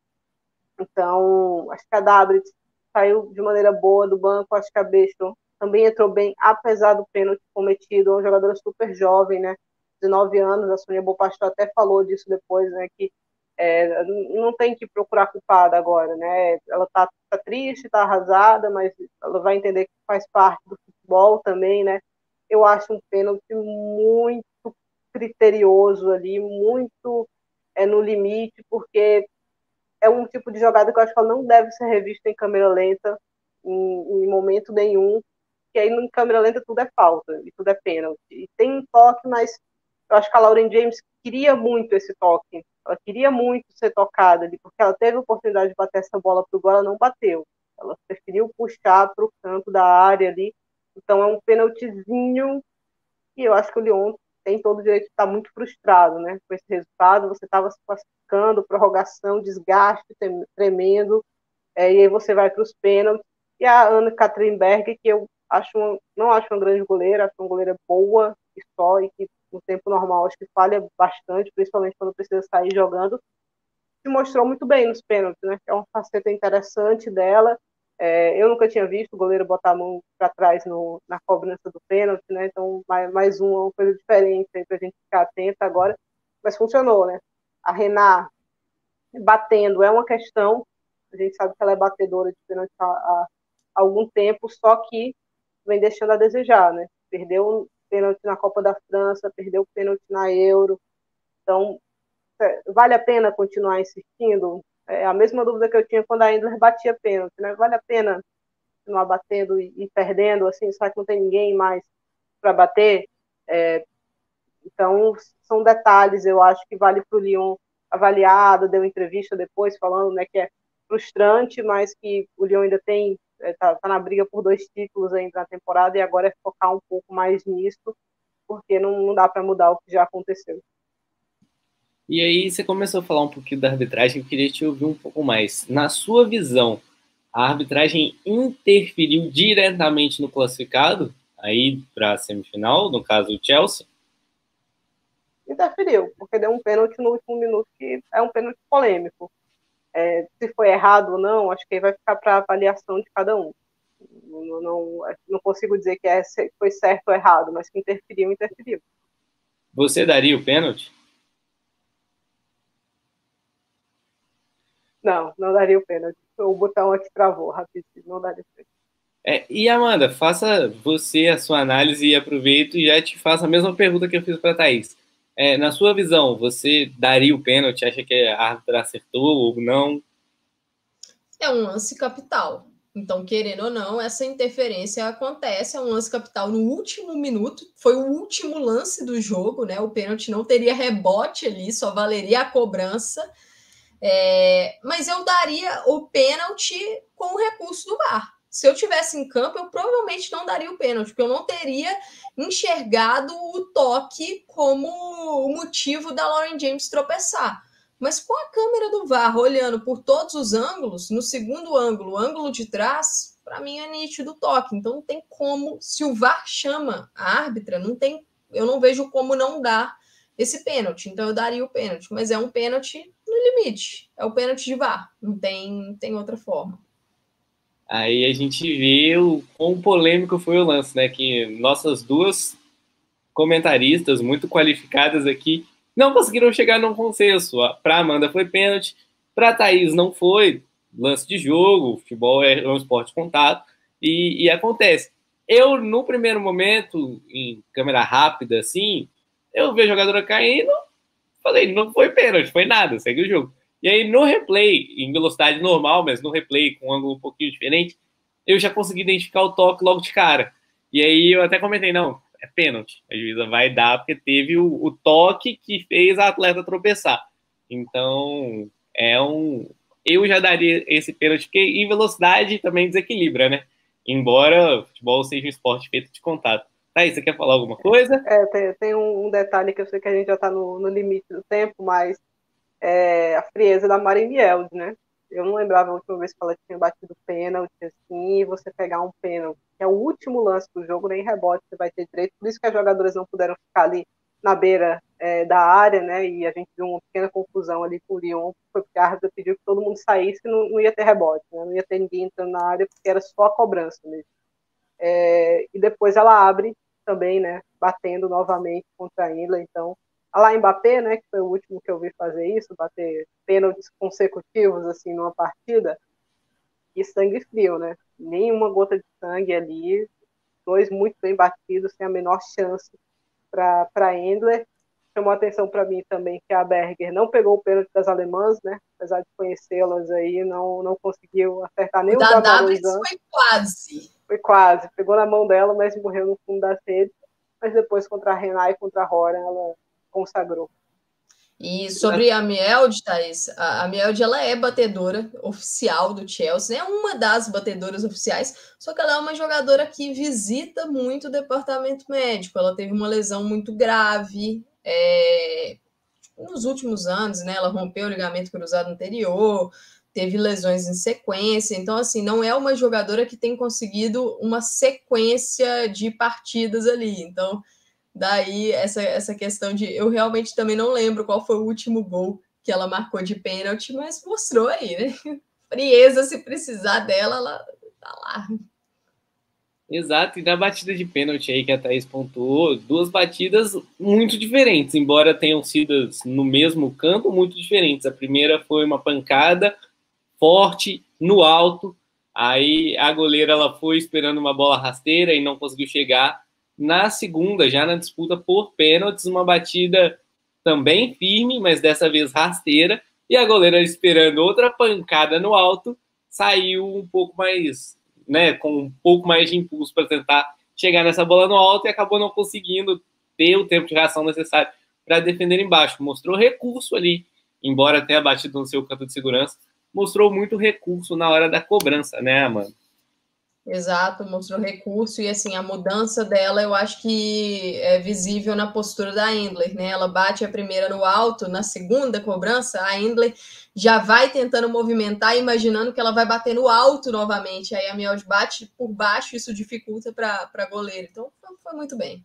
Speaker 3: Então, acho que a Dabrit saiu de maneira boa do banco, acho que a Bechon também entrou bem, apesar do pênalti cometido, é uma jogadora super jovem, né, 19 anos, a Sonia Bopastor até falou disso depois, né, que é, não tem que procurar culpada agora, né? Ela tá, tá triste, tá arrasada, mas ela vai entender que faz parte do futebol também, né? Eu acho um pênalti muito criterioso ali, muito é, no limite, porque é um tipo de jogada que eu acho que ela não deve ser revista em câmera lenta. em, em momento nenhum, que aí em câmera lenta tudo é falta, e tudo é pênalti. E tem um toque, mas eu acho que a Lauren James queria muito esse toque, ela queria muito ser tocada ali, porque ela teve a oportunidade de bater essa bola pro gol, ela não bateu. Ela preferiu puxar para o canto da área ali. Então é um pênaltizinho e eu acho que o Lyon tem todo o direito de estar muito frustrado né, com esse resultado. Você estava se classificando, prorrogação, desgaste tremendo, é, e aí você vai para os pênaltis. E a Ana Katrinberg, que eu acho uma, não acho uma grande goleira, acho uma goleira boa e só, e que no tempo normal acho que falha bastante, principalmente quando precisa sair jogando, se mostrou muito bem nos pênaltis, né? É uma faceta interessante dela. É, eu nunca tinha visto o goleiro botar a mão para trás no, na cobrança do pênalti, né? Então, mais, mais uma coisa diferente para a gente ficar atento agora. Mas funcionou, né? A Renat batendo é uma questão. A gente sabe que ela é batedora de pênalti há, há algum tempo, só que vem deixando a desejar, né? Perdeu pênalti na Copa da França, perdeu o pênalti na Euro. Então, é, vale a pena continuar insistindo? É a mesma dúvida que eu tinha quando a Endler batia pênalti, né? Vale a pena continuar batendo e, e perdendo, assim, será que não tem ninguém mais para bater? É, então, são detalhes, eu acho que vale para o Lyon avaliado, deu entrevista depois falando né, que é frustrante, mas que o Lyon ainda tem, está é, tá na briga por dois títulos ainda na temporada e agora é focar um pouco mais nisso, porque não, não dá para mudar o que já aconteceu.
Speaker 1: E aí você começou a falar um pouquinho da arbitragem, eu queria te ouvir um pouco mais. Na sua visão, a arbitragem interferiu diretamente no classificado, aí para a semifinal, no caso o Chelsea?
Speaker 3: Interferiu, porque deu um pênalti no último minuto que é um pênalti polêmico. É, se foi errado ou não, acho que aí vai ficar para avaliação de cada um. Não, não, não, consigo dizer que é, foi certo ou errado, mas que interferiu, interferiu.
Speaker 1: Você daria o pênalti?
Speaker 3: Não, não daria o pênalti. O botão aqui travou rapidinho, não daria o pênalti.
Speaker 1: É, e Amanda, faça você a sua análise e aproveito e já te faço a mesma pergunta que eu fiz para a Thaís. É, na sua visão, você daria o pênalti? Acha que a árbitra acertou ou não?
Speaker 2: É um lance capital. Então, querendo ou não, essa interferência acontece, é um lance capital no último minuto, foi o último lance do jogo, né? O pênalti não teria rebote ali, só valeria a cobrança. É, mas eu daria o pênalti com o recurso do VAR. Se eu tivesse em campo, eu provavelmente não daria o pênalti, porque eu não teria enxergado o toque como o motivo da Lauren James tropeçar. Mas com a câmera do VAR olhando por todos os ângulos, no segundo ângulo, o ângulo de trás, para mim é nítido o toque. Então não tem como, se o VAR chama a árbitra, não tem, eu não vejo como não dar esse pênalti. Então eu daria o pênalti, mas é um pênalti no limite. É o pênalti de VAR, não tem, tem outra forma.
Speaker 1: Aí a gente vê o quão polêmico foi o lance, né? Que nossas duas comentaristas muito qualificadas aqui não conseguiram chegar num consenso. Para Amanda foi pênalti, para Thaís não foi. Lance de jogo, futebol é um esporte de contato e, e acontece. Eu, no primeiro momento, em câmera rápida, assim, eu vi a jogadora caindo, falei, não foi pênalti, foi nada, segue o jogo. E aí no replay, em velocidade normal, mas no replay com um ângulo um pouquinho diferente, eu já consegui identificar o toque logo de cara. E aí eu até comentei, não, é pênalti. A juíza vai dar porque teve o, o toque que fez a atleta tropeçar. Então, é um. Eu já daria esse pênalti, porque em velocidade também desequilibra, né? Embora o futebol seja um esporte feito de contato. Thaís, você quer falar alguma coisa?
Speaker 3: É, tem, tem um, detalhe que eu sei que a gente já está no, no, limite do tempo, mas é a frieza da Marinhield, né? Eu não lembrava a última vez que ela tinha batido pênalti, assim, e você pegar um pênalti, que é o último lance do jogo, nem rebote você vai ter direito, por isso que as jogadoras não puderam ficar ali na beira é, da área, né, e a gente viu uma pequena confusão ali com o Lyon, foi porque a árbitra pediu que todo mundo saísse e não, não ia ter rebote, né, não ia ter ninguém entrando na área, porque era só a cobrança mesmo. É, e depois ela abre também, né, batendo novamente contra a Isla. Então, a lá Mbappé, né, que foi o último que eu vi fazer isso, bater pênaltis consecutivos assim numa partida, e sangue frio, né? Nenhuma gota de sangue ali, dois muito bem batidos, sem a menor chance para Endler. chamou atenção para mim também que a Berger não pegou o pênalti das alemãs, né? Apesar de conhecê-las aí, não, não conseguiu acertar nem o
Speaker 2: da W foi quase.
Speaker 3: Foi quase. Pegou na mão dela, mas morreu no fundo da sede. Mas depois contra a Renai e contra a Rora, ela consagrou.
Speaker 2: E sobre a Mielde, Thaís, a, Mielde ela é batedora oficial do Chelsea, é uma das batedoras oficiais, só que ela é uma jogadora que visita muito o departamento médico. Ela teve uma lesão muito grave é, nos últimos anos, né? Ela rompeu o ligamento cruzado anterior, teve lesões em sequência, então assim, não é uma jogadora que tem conseguido uma sequência de partidas ali. Então, Daí, essa, essa questão de. Eu realmente também não lembro qual foi o último gol que ela marcou de pênalti, mas mostrou aí, né? Frieza, se precisar dela, ela tá lá.
Speaker 1: Exato, e na batida de pênalti aí que a Thaís pontuou, duas batidas muito diferentes, embora tenham sido no mesmo campo, muito diferentes. A primeira foi uma pancada forte no alto, aí a goleira ela foi esperando uma bola rasteira e não conseguiu chegar na segunda, já na disputa por pênaltis, uma batida também firme, mas dessa vez rasteira, e a goleira esperando outra pancada no alto, saiu um pouco mais, né, com um pouco mais de impulso para tentar chegar nessa bola no alto e acabou não conseguindo ter o tempo de reação necessário para defender embaixo. Mostrou recurso ali, embora tenha batido no seu canto de segurança, mostrou muito recurso na hora da cobrança, né, Amanda?
Speaker 2: Exato, mostrou recurso e assim a mudança dela eu acho que é visível na postura da Endler, né? Ela bate a primeira no alto, na segunda cobrança a Endler já vai tentando movimentar, imaginando que ela vai bater no alto novamente. Aí a Miels bate por baixo, isso dificulta para a goleira. Então foi muito bem.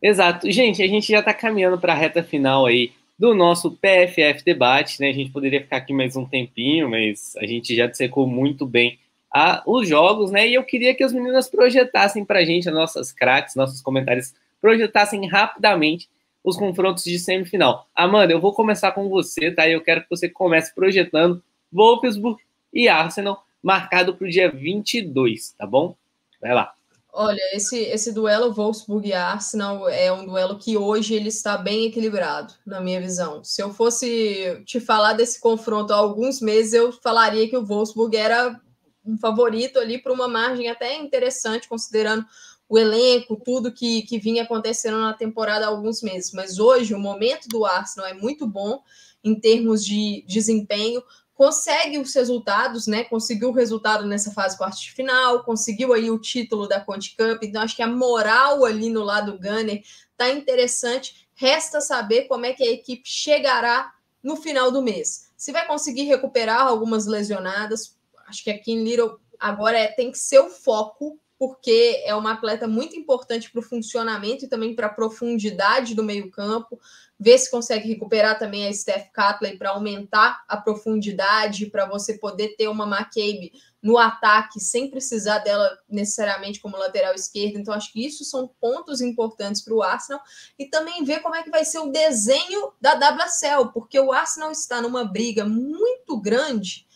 Speaker 1: Exato, gente, a gente já está caminhando para a reta final aí do nosso PFF debate, né? A gente poderia ficar aqui mais um tempinho, mas a gente já dissecou muito bem a, os jogos, né? E eu queria que as meninas projetassem para a gente, as nossas craques, nossos comentários, projetassem rapidamente os confrontos de semifinal. Amanda, eu vou começar com você, tá? Eu quero que você comece projetando Wolfsburg e Arsenal, marcado para o dia 22, tá bom? Vai lá.
Speaker 2: Olha, esse, esse duelo Wolfsburg e Arsenal é um duelo que hoje ele está bem equilibrado, na minha visão. Se eu fosse te falar desse confronto há alguns meses, eu falaria que o Wolfsburg era um favorito ali para uma margem até interessante, considerando o elenco, tudo que, que vinha acontecendo na temporada há alguns meses. Mas hoje o momento do Arsenal é muito bom em termos de desempenho, consegue os resultados, né? Conseguiu o resultado nessa fase quarta de final, conseguiu aí o título da Conte Cup. Então acho que a moral ali no lado Gunner tá interessante. Resta saber como é que a equipe chegará no final do mês. Se vai conseguir recuperar algumas lesionadas, acho que aqui em Little agora é, tem que ser o foco, porque é uma atleta muito importante para o funcionamento e também para a profundidade do meio-campo. Ver se consegue recuperar também a Steph Catley para aumentar a profundidade, para você poder ter uma McCabe no ataque sem precisar dela necessariamente como lateral esquerda. Então, acho que isso são pontos importantes para o Arsenal. E também ver como é que vai ser o desenho da WSL, porque o Arsenal está numa briga muito grande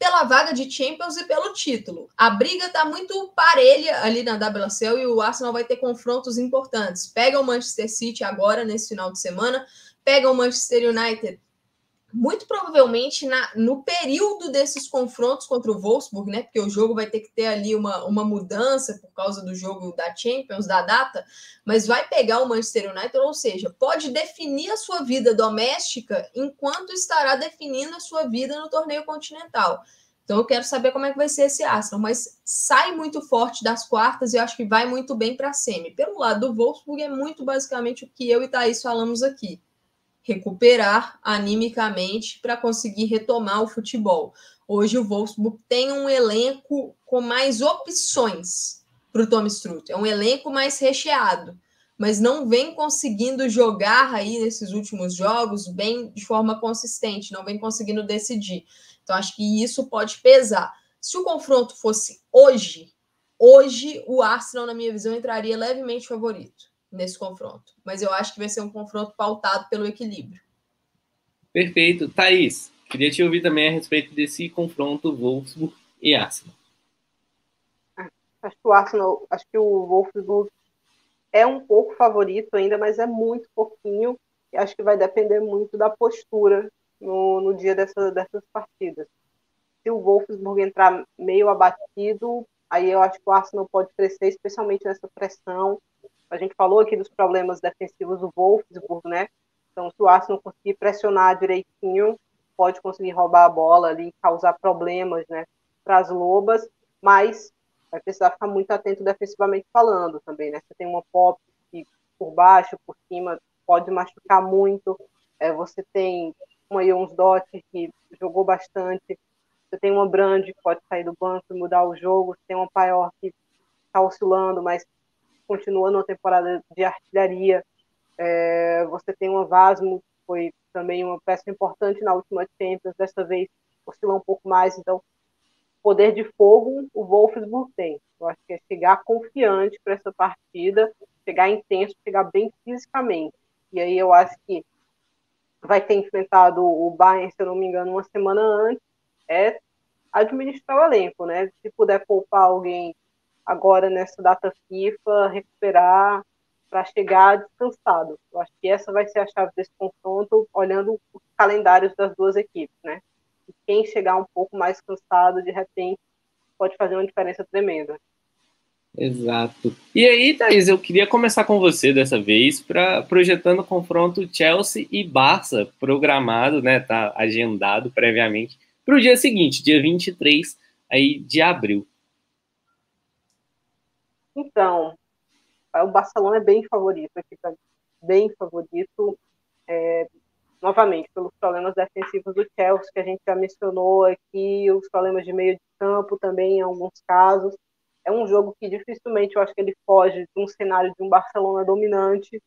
Speaker 2: pela vaga de Champions e pelo título. A briga está muito parelha ali na WSL e o Arsenal vai ter confrontos importantes. Pega o Manchester City agora, nesse final de semana, pega o Manchester United muito provavelmente na, no período desses confrontos contra o Wolfsburg, né? Porque o jogo vai ter que ter ali uma, uma mudança por causa do jogo da Champions, da data, mas vai pegar o Manchester United, ou seja, pode definir a sua vida doméstica enquanto estará definindo a sua vida no torneio continental. Então eu quero saber como é que vai ser esse Arsenal, mas sai muito forte das quartas e eu acho que vai muito bem para a semi. Pelo lado do Wolfsburg é muito basicamente o que eu e Thaís falamos aqui recuperar animicamente para conseguir retomar o futebol. Hoje o Wolfsburg tem um elenco com mais opções para o Tom Struth, é um elenco mais recheado, mas não vem conseguindo jogar aí nesses últimos jogos bem de forma consistente, não vem conseguindo decidir. Então acho que isso pode pesar. Se o confronto fosse hoje, hoje o Arsenal, na minha visão, entraria levemente favorito nesse confronto. Mas eu acho que vai ser um confronto pautado pelo equilíbrio.
Speaker 1: Perfeito. Thaís, queria te ouvir também a respeito desse confronto Wolfsburg e Arsenal.
Speaker 3: Acho que o Arsenal, acho que o Wolfsburg é um pouco favorito ainda, mas é muito pouquinho. E acho que vai depender muito da postura no, no dia dessa, dessas partidas. Se o Wolfsburg entrar meio abatido, aí eu acho que o Arsenal pode crescer, especialmente nessa pressão. A gente falou aqui dos problemas defensivos do Wolfsburg, né? Então, se o Arsenal conseguir pressionar direitinho, pode conseguir roubar a bola ali, causar problemas, né, para as lobas, mas vai precisar ficar muito atento defensivamente falando também, né? Você tem uma pop que por baixo, por cima, pode machucar muito. É, você tem uma Ions Dot que jogou bastante. Você tem uma Brand que pode sair do banco e mudar o jogo. Você tem uma Paior que está oscilando, mas continua numa temporada de artilharia. É, você tem uma Vasmo, que foi também uma peça importante na última Champions, dessa vez oscilou um pouco mais, então poder de fogo o Wolfsburg tem. Eu acho que é chegar confiante para essa partida, chegar intenso, chegar bem fisicamente. E aí eu acho que vai ter enfrentado o Bayern, se eu não me engano, uma semana antes, é administrar o elenco, né? Se puder poupar alguém agora nessa data FIFA, recuperar para chegar descansado. Eu acho que essa vai ser a chave desse confronto, olhando os calendários das duas equipes, né? E quem chegar um pouco mais cansado, de repente, pode fazer uma diferença tremenda.
Speaker 1: Exato. E aí, Thaís, eu queria começar com você dessa vez, para projetando o confronto Chelsea e Barça, programado, né? Tá agendado previamente para o dia seguinte, dia 23 aí, de abril.
Speaker 3: Então, o Barcelona é bem favorito aqui, tá bem favorito. É, novamente, pelos problemas defensivos do Chelsea, que a gente já mencionou aqui, os problemas de meio de campo também, em alguns casos. É um jogo que dificilmente eu acho que ele foge de um cenário de um Barcelona dominante,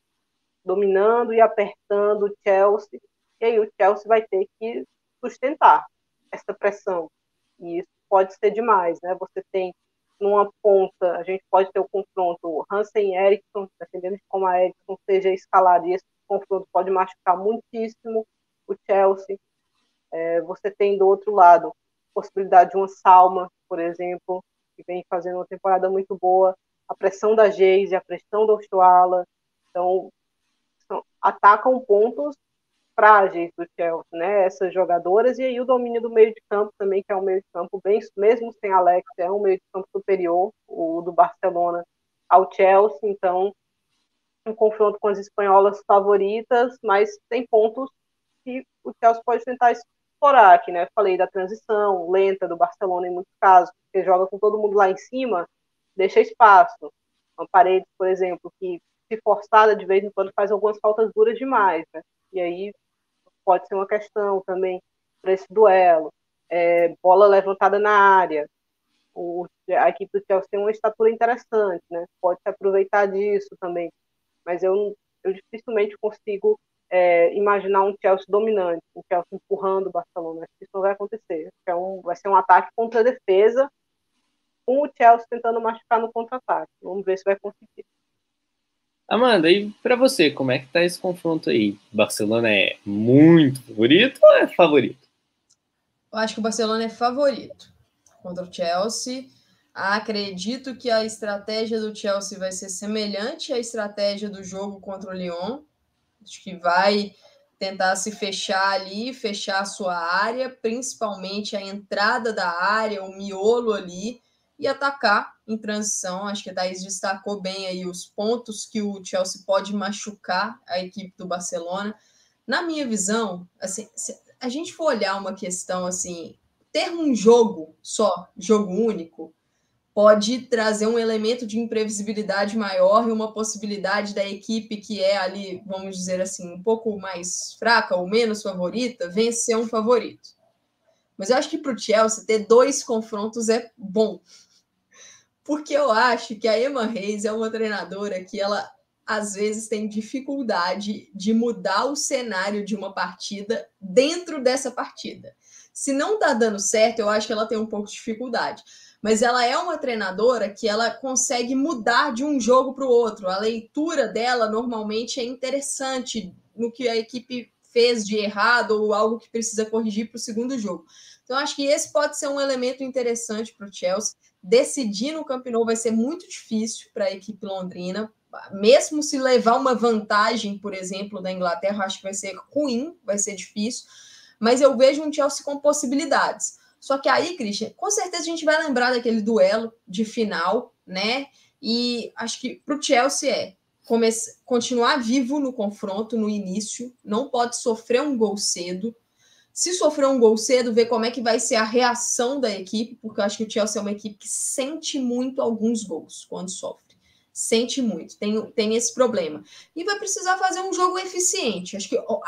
Speaker 3: dominando e apertando o Chelsea. E aí o Chelsea vai ter que sustentar essa pressão. E isso pode ser demais, né? Você tem numa ponta, a gente pode ter o confronto Hansen e Eriksson, dependendo de como a Eriksson seja escalada, e esse confronto pode machucar muitíssimo o Chelsea. É, você tem do outro lado possibilidade de uma Salma, por exemplo, que vem fazendo uma temporada muito boa, a pressão da Geise, a pressão do Ochoala, então atacam pontos frágeis do Chelsea, né? Essas jogadoras e aí o domínio do meio de campo também, que é um meio de campo bem, mesmo sem Alex, é um meio de campo superior, o do Barcelona ao Chelsea, então um confronto com as espanholas favoritas, mas tem pontos que o Chelsea pode tentar explorar aqui, né? Falei da transição lenta do Barcelona em muitos casos, porque joga com todo mundo lá em cima, deixa espaço. Uma parede, por exemplo, que se forçada de vez em quando faz algumas faltas duras demais, né? E aí pode ser uma questão também para esse duelo. É, bola levantada na área. O, a equipe do Chelsea tem uma estatura interessante, né? Pode se aproveitar disso também. Mas eu, eu dificilmente consigo é, imaginar um Chelsea dominante, um Chelsea empurrando o Barcelona. Acho que isso não vai acontecer. É um, vai ser um ataque contra a defesa, com o Chelsea tentando machucar no contra-ataque. Vamos ver se vai conseguir.
Speaker 1: Amanda, e para você, como é que tá esse confronto aí? Barcelona é muito favorito ou é favorito?
Speaker 2: Eu acho que o Barcelona é favorito contra o Chelsea. Acredito que a estratégia do Chelsea vai ser semelhante à estratégia do jogo contra o Lyon. Acho que vai tentar se fechar ali, fechar a sua área, principalmente a entrada da área, o miolo ali, e atacar em transição. Acho que a Thaís destacou bem aí os pontos que o Chelsea pode machucar a equipe do Barcelona. Na minha visão, assim, se a gente for olhar uma questão assim, ter um jogo só, jogo único, pode trazer um elemento de imprevisibilidade maior e uma possibilidade da equipe que é ali, vamos dizer assim, um pouco mais fraca ou menos favorita, vencer um favorito. Mas eu acho que para o Chelsea ter dois confrontos é bom. Porque eu acho que a Emma Reis é uma treinadora que ela às vezes tem dificuldade de mudar o cenário de uma partida dentro dessa partida. Se não tá dando certo, eu acho que ela tem um pouco de dificuldade. Mas ela é uma treinadora que ela consegue mudar de um jogo para o outro. A leitura dela normalmente é interessante no que a equipe fez de errado ou algo que precisa corrigir para o segundo jogo. Então, acho que esse pode ser um elemento interessante para o Chelsea. Decidir no Camp Nou vai ser muito difícil para a equipe londrina. mesmo se levar uma vantagem, por exemplo, da Inglaterra, acho que vai ser ruim, vai ser difícil, mas eu vejo um Chelsea com possibilidades. Só que aí, Christian, com certeza a gente vai lembrar daquele duelo de final, né? E acho que para o Chelsea é continuar vivo no confronto no início, não pode sofrer um gol cedo. Se sofrer um gol cedo, ver como é que vai ser a reação da equipe, porque eu acho que o Chelsea é uma equipe que sente muito alguns gols quando sofre. Sente muito, tem, tem esse problema. E vai precisar fazer um jogo eficiente. Acho que o,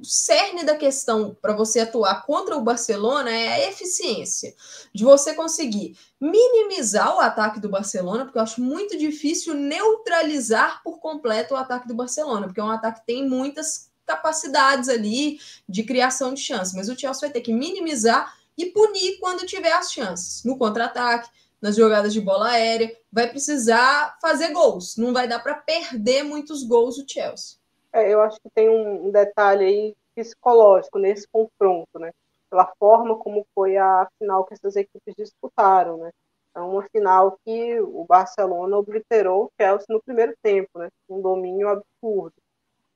Speaker 2: o cerne da questão para você atuar contra o Barcelona é a eficiência, de você conseguir minimizar o ataque do Barcelona, porque eu acho muito difícil neutralizar por completo o ataque do Barcelona, porque é um ataque que tem muitas capacidades ali de criação de chances, mas o Chelsea vai ter que minimizar e punir quando tiver as chances, no contra-ataque, nas jogadas de bola aérea, vai precisar fazer gols, não vai dar para perder muitos gols o Chelsea.
Speaker 3: É, eu acho que tem um detalhe aí psicológico nesse confronto, né? Pela forma como foi a final que essas equipes disputaram, né? É uma final que o Barcelona obliterou o Chelsea no primeiro tempo, né? Um domínio absurdo.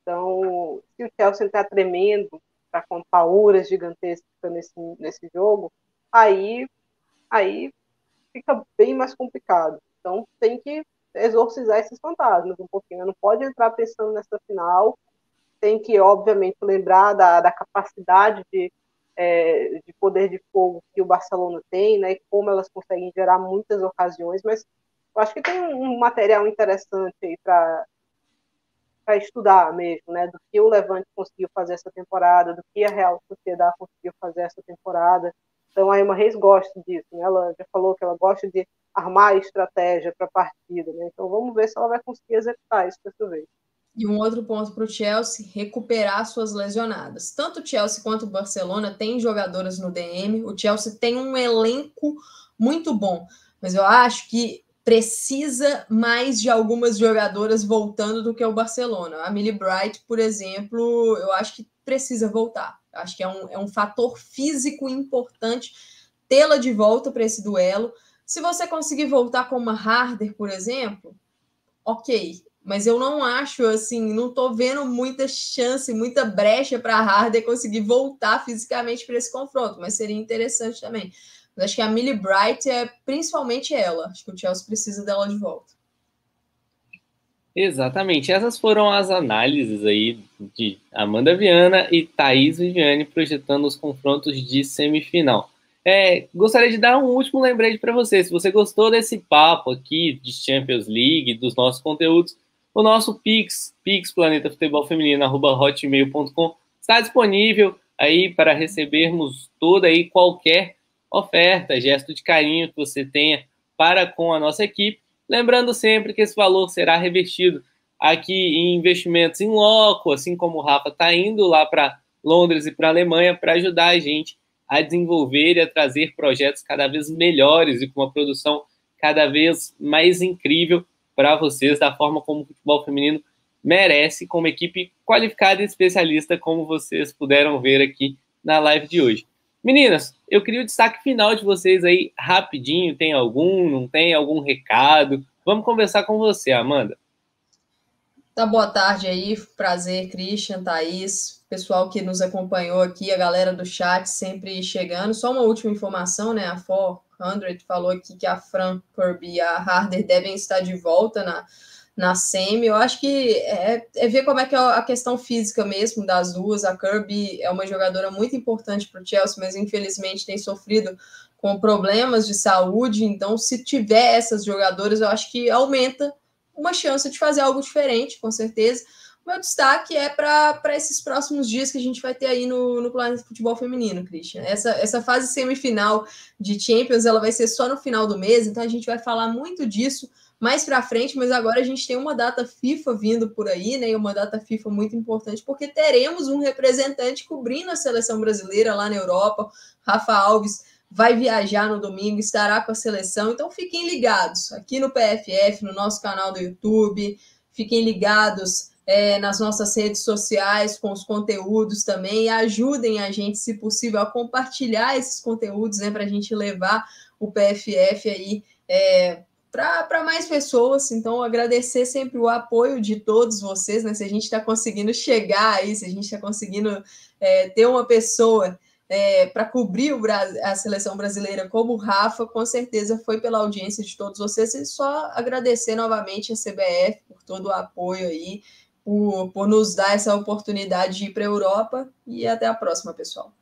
Speaker 3: Então, se o Chelsea está tremendo para contar uras gigantescas nesse, nesse jogo, aí, aí fica bem mais complicado. Então, tem que exorcizar esses fantasmas um pouquinho. Não pode entrar pensando nessa final. Tem que, obviamente, lembrar da, da capacidade de, é, de poder de fogo que o Barcelona tem, né? E como elas conseguem gerar muitas ocasiões. Mas eu acho que tem um material interessante aí para para estudar mesmo, né, do que o Levante conseguiu fazer essa temporada, do que a Real Sociedade conseguiu fazer essa temporada. Então a Emma Reis gosta disso, né? Ela já falou que ela gosta de armar estratégia para a partida. Né? Então vamos ver se ela vai conseguir executar isso dessa vez.
Speaker 2: E um outro ponto para o Chelsea, recuperar suas lesionadas. Tanto o Chelsea quanto o Barcelona têm jogadoras no DM. O Chelsea tem um elenco muito bom, mas eu acho que precisa mais de algumas jogadoras voltando do que o Barcelona. A Millie Bright, por exemplo, eu acho que precisa voltar. Acho que é um, é um fator físico importante tê-la de volta para esse duelo. Se você conseguir voltar com uma Harder, por exemplo, ok. Mas eu não acho assim, não tô vendo muita chance, muita brecha para a Harder conseguir voltar fisicamente para esse confronto, mas seria interessante também. Mas acho que a Millie Bright é principalmente ela. Acho que o Chelsea precisa dela de volta.
Speaker 1: Exatamente. Essas foram as análises aí de Amanda Viana e Thaís Viviane projetando os confrontos de semifinal. É, gostaria de dar um último lembrete para você. Se você gostou desse papo aqui de Champions League, dos nossos conteúdos, o nosso Pix, Pix Planeta Futebol Feminino, arroba hotmail.com, está disponível aí para recebermos toda aí qualquer oferta, gesto de carinho que você tenha para com a nossa equipe. Lembrando sempre que esse valor será revestido aqui em investimentos em loco, assim como o Rafa está indo lá para Londres e para a Alemanha para ajudar a gente a desenvolver e a trazer projetos cada vez melhores e com uma produção cada vez mais incrível para vocês, da forma como o futebol feminino merece, com uma equipe qualificada e especialista, como vocês puderam ver aqui na live de hoje. Meninas, eu queria o destaque final de vocês aí, rapidinho. Tem algum? Não tem algum recado? Vamos conversar com você, Amanda.
Speaker 2: Tá, boa tarde aí, prazer, Christian, Thaís, pessoal que nos acompanhou aqui, a galera do chat sempre chegando. Só uma última informação, né? A 400 falou aqui que a Fran Kirby e a Harder devem estar de volta na, na semi. Eu acho que é, é ver como é que é a questão física mesmo das duas. A Kirby é uma jogadora muito importante para o Chelsea, mas infelizmente tem sofrido com problemas de saúde. Então, se tiver essas jogadoras, eu acho que aumenta uma chance de fazer algo diferente, com certeza. O meu destaque é para esses próximos dias que a gente vai ter aí no, no Planeta Futebol Feminino, Christian. Essa, essa fase semifinal de Champions ela vai ser só no final do mês, então a gente vai falar muito disso mais para frente, mas agora a gente tem uma data FIFA vindo por aí, né? E uma data FIFA muito importante, porque teremos um representante cobrindo a seleção brasileira lá na Europa, Rafa Alves vai viajar no domingo, estará com a seleção. Então fiquem ligados aqui no PFF, no nosso canal do YouTube, fiquem ligados é, nas nossas redes sociais com os conteúdos também ajudem a gente, se possível, a compartilhar esses conteúdos, né, para a gente levar o PFF aí. É, para mais pessoas. Então, agradecer sempre o apoio de todos vocês, né? Se a gente está conseguindo chegar aí, se a gente está conseguindo é, ter uma pessoa é, para cobrir a seleção brasileira como o Rafa, com certeza foi pela audiência de todos vocês. E só agradecer novamente a CBF por todo o apoio aí, por, por nos dar essa oportunidade de ir para a Europa. E até a próxima, pessoal.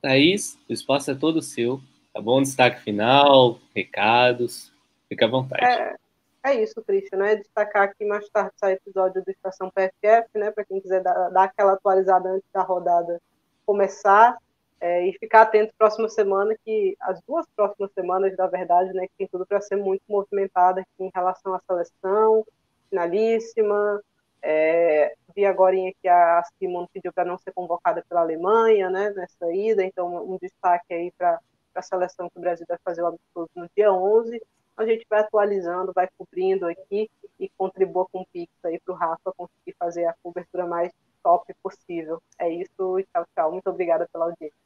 Speaker 1: Thaís, o espaço é todo seu. Tá bom? Destaque final, recados. Fique à vontade.
Speaker 3: É, é isso, Cristian, né? Destacar aqui mais tarde sai episódio do Estação PFF, né? Para quem quiser dar, dar, aquela atualizada antes da rodada começar. É, e ficar atento próxima semana, que as duas próximas semanas, na verdade, né, que tem tudo para ser muito movimentada aqui em relação à seleção, finalíssima. É, vi agora que a Simone pediu para não ser convocada pela Alemanha, né, nessa ida, então um destaque aí para a seleção que o Brasil vai fazer o amistoso no dia 11 a gente vai atualizando, vai cobrindo aqui e contribua com o Pix aí para o Rafa conseguir fazer a cobertura mais top possível. É isso e tchau, tchau. Muito obrigada pela audiência.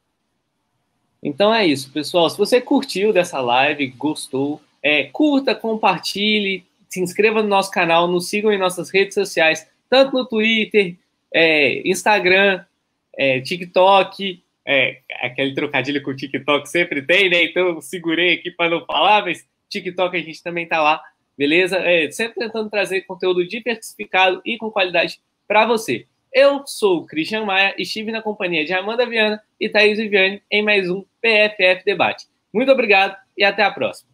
Speaker 1: Então é isso, pessoal. Se você curtiu dessa live, gostou, é, curta, compartilhe, se inscreva no nosso canal, nos sigam em nossas redes sociais, tanto no Twitter, é, Instagram, é, TikTok, é, aquele trocadilho com o TikTok sempre tem, né? Então segurei aqui para não falar, mas TikTok a gente também tá lá, beleza? É, sempre tentando trazer conteúdo diversificado e com qualidade para você. Eu sou o Christian Maia e estive na companhia de Amanda Viana e Thaís Viviane em mais um PFF Debate. Muito obrigado e até a próxima.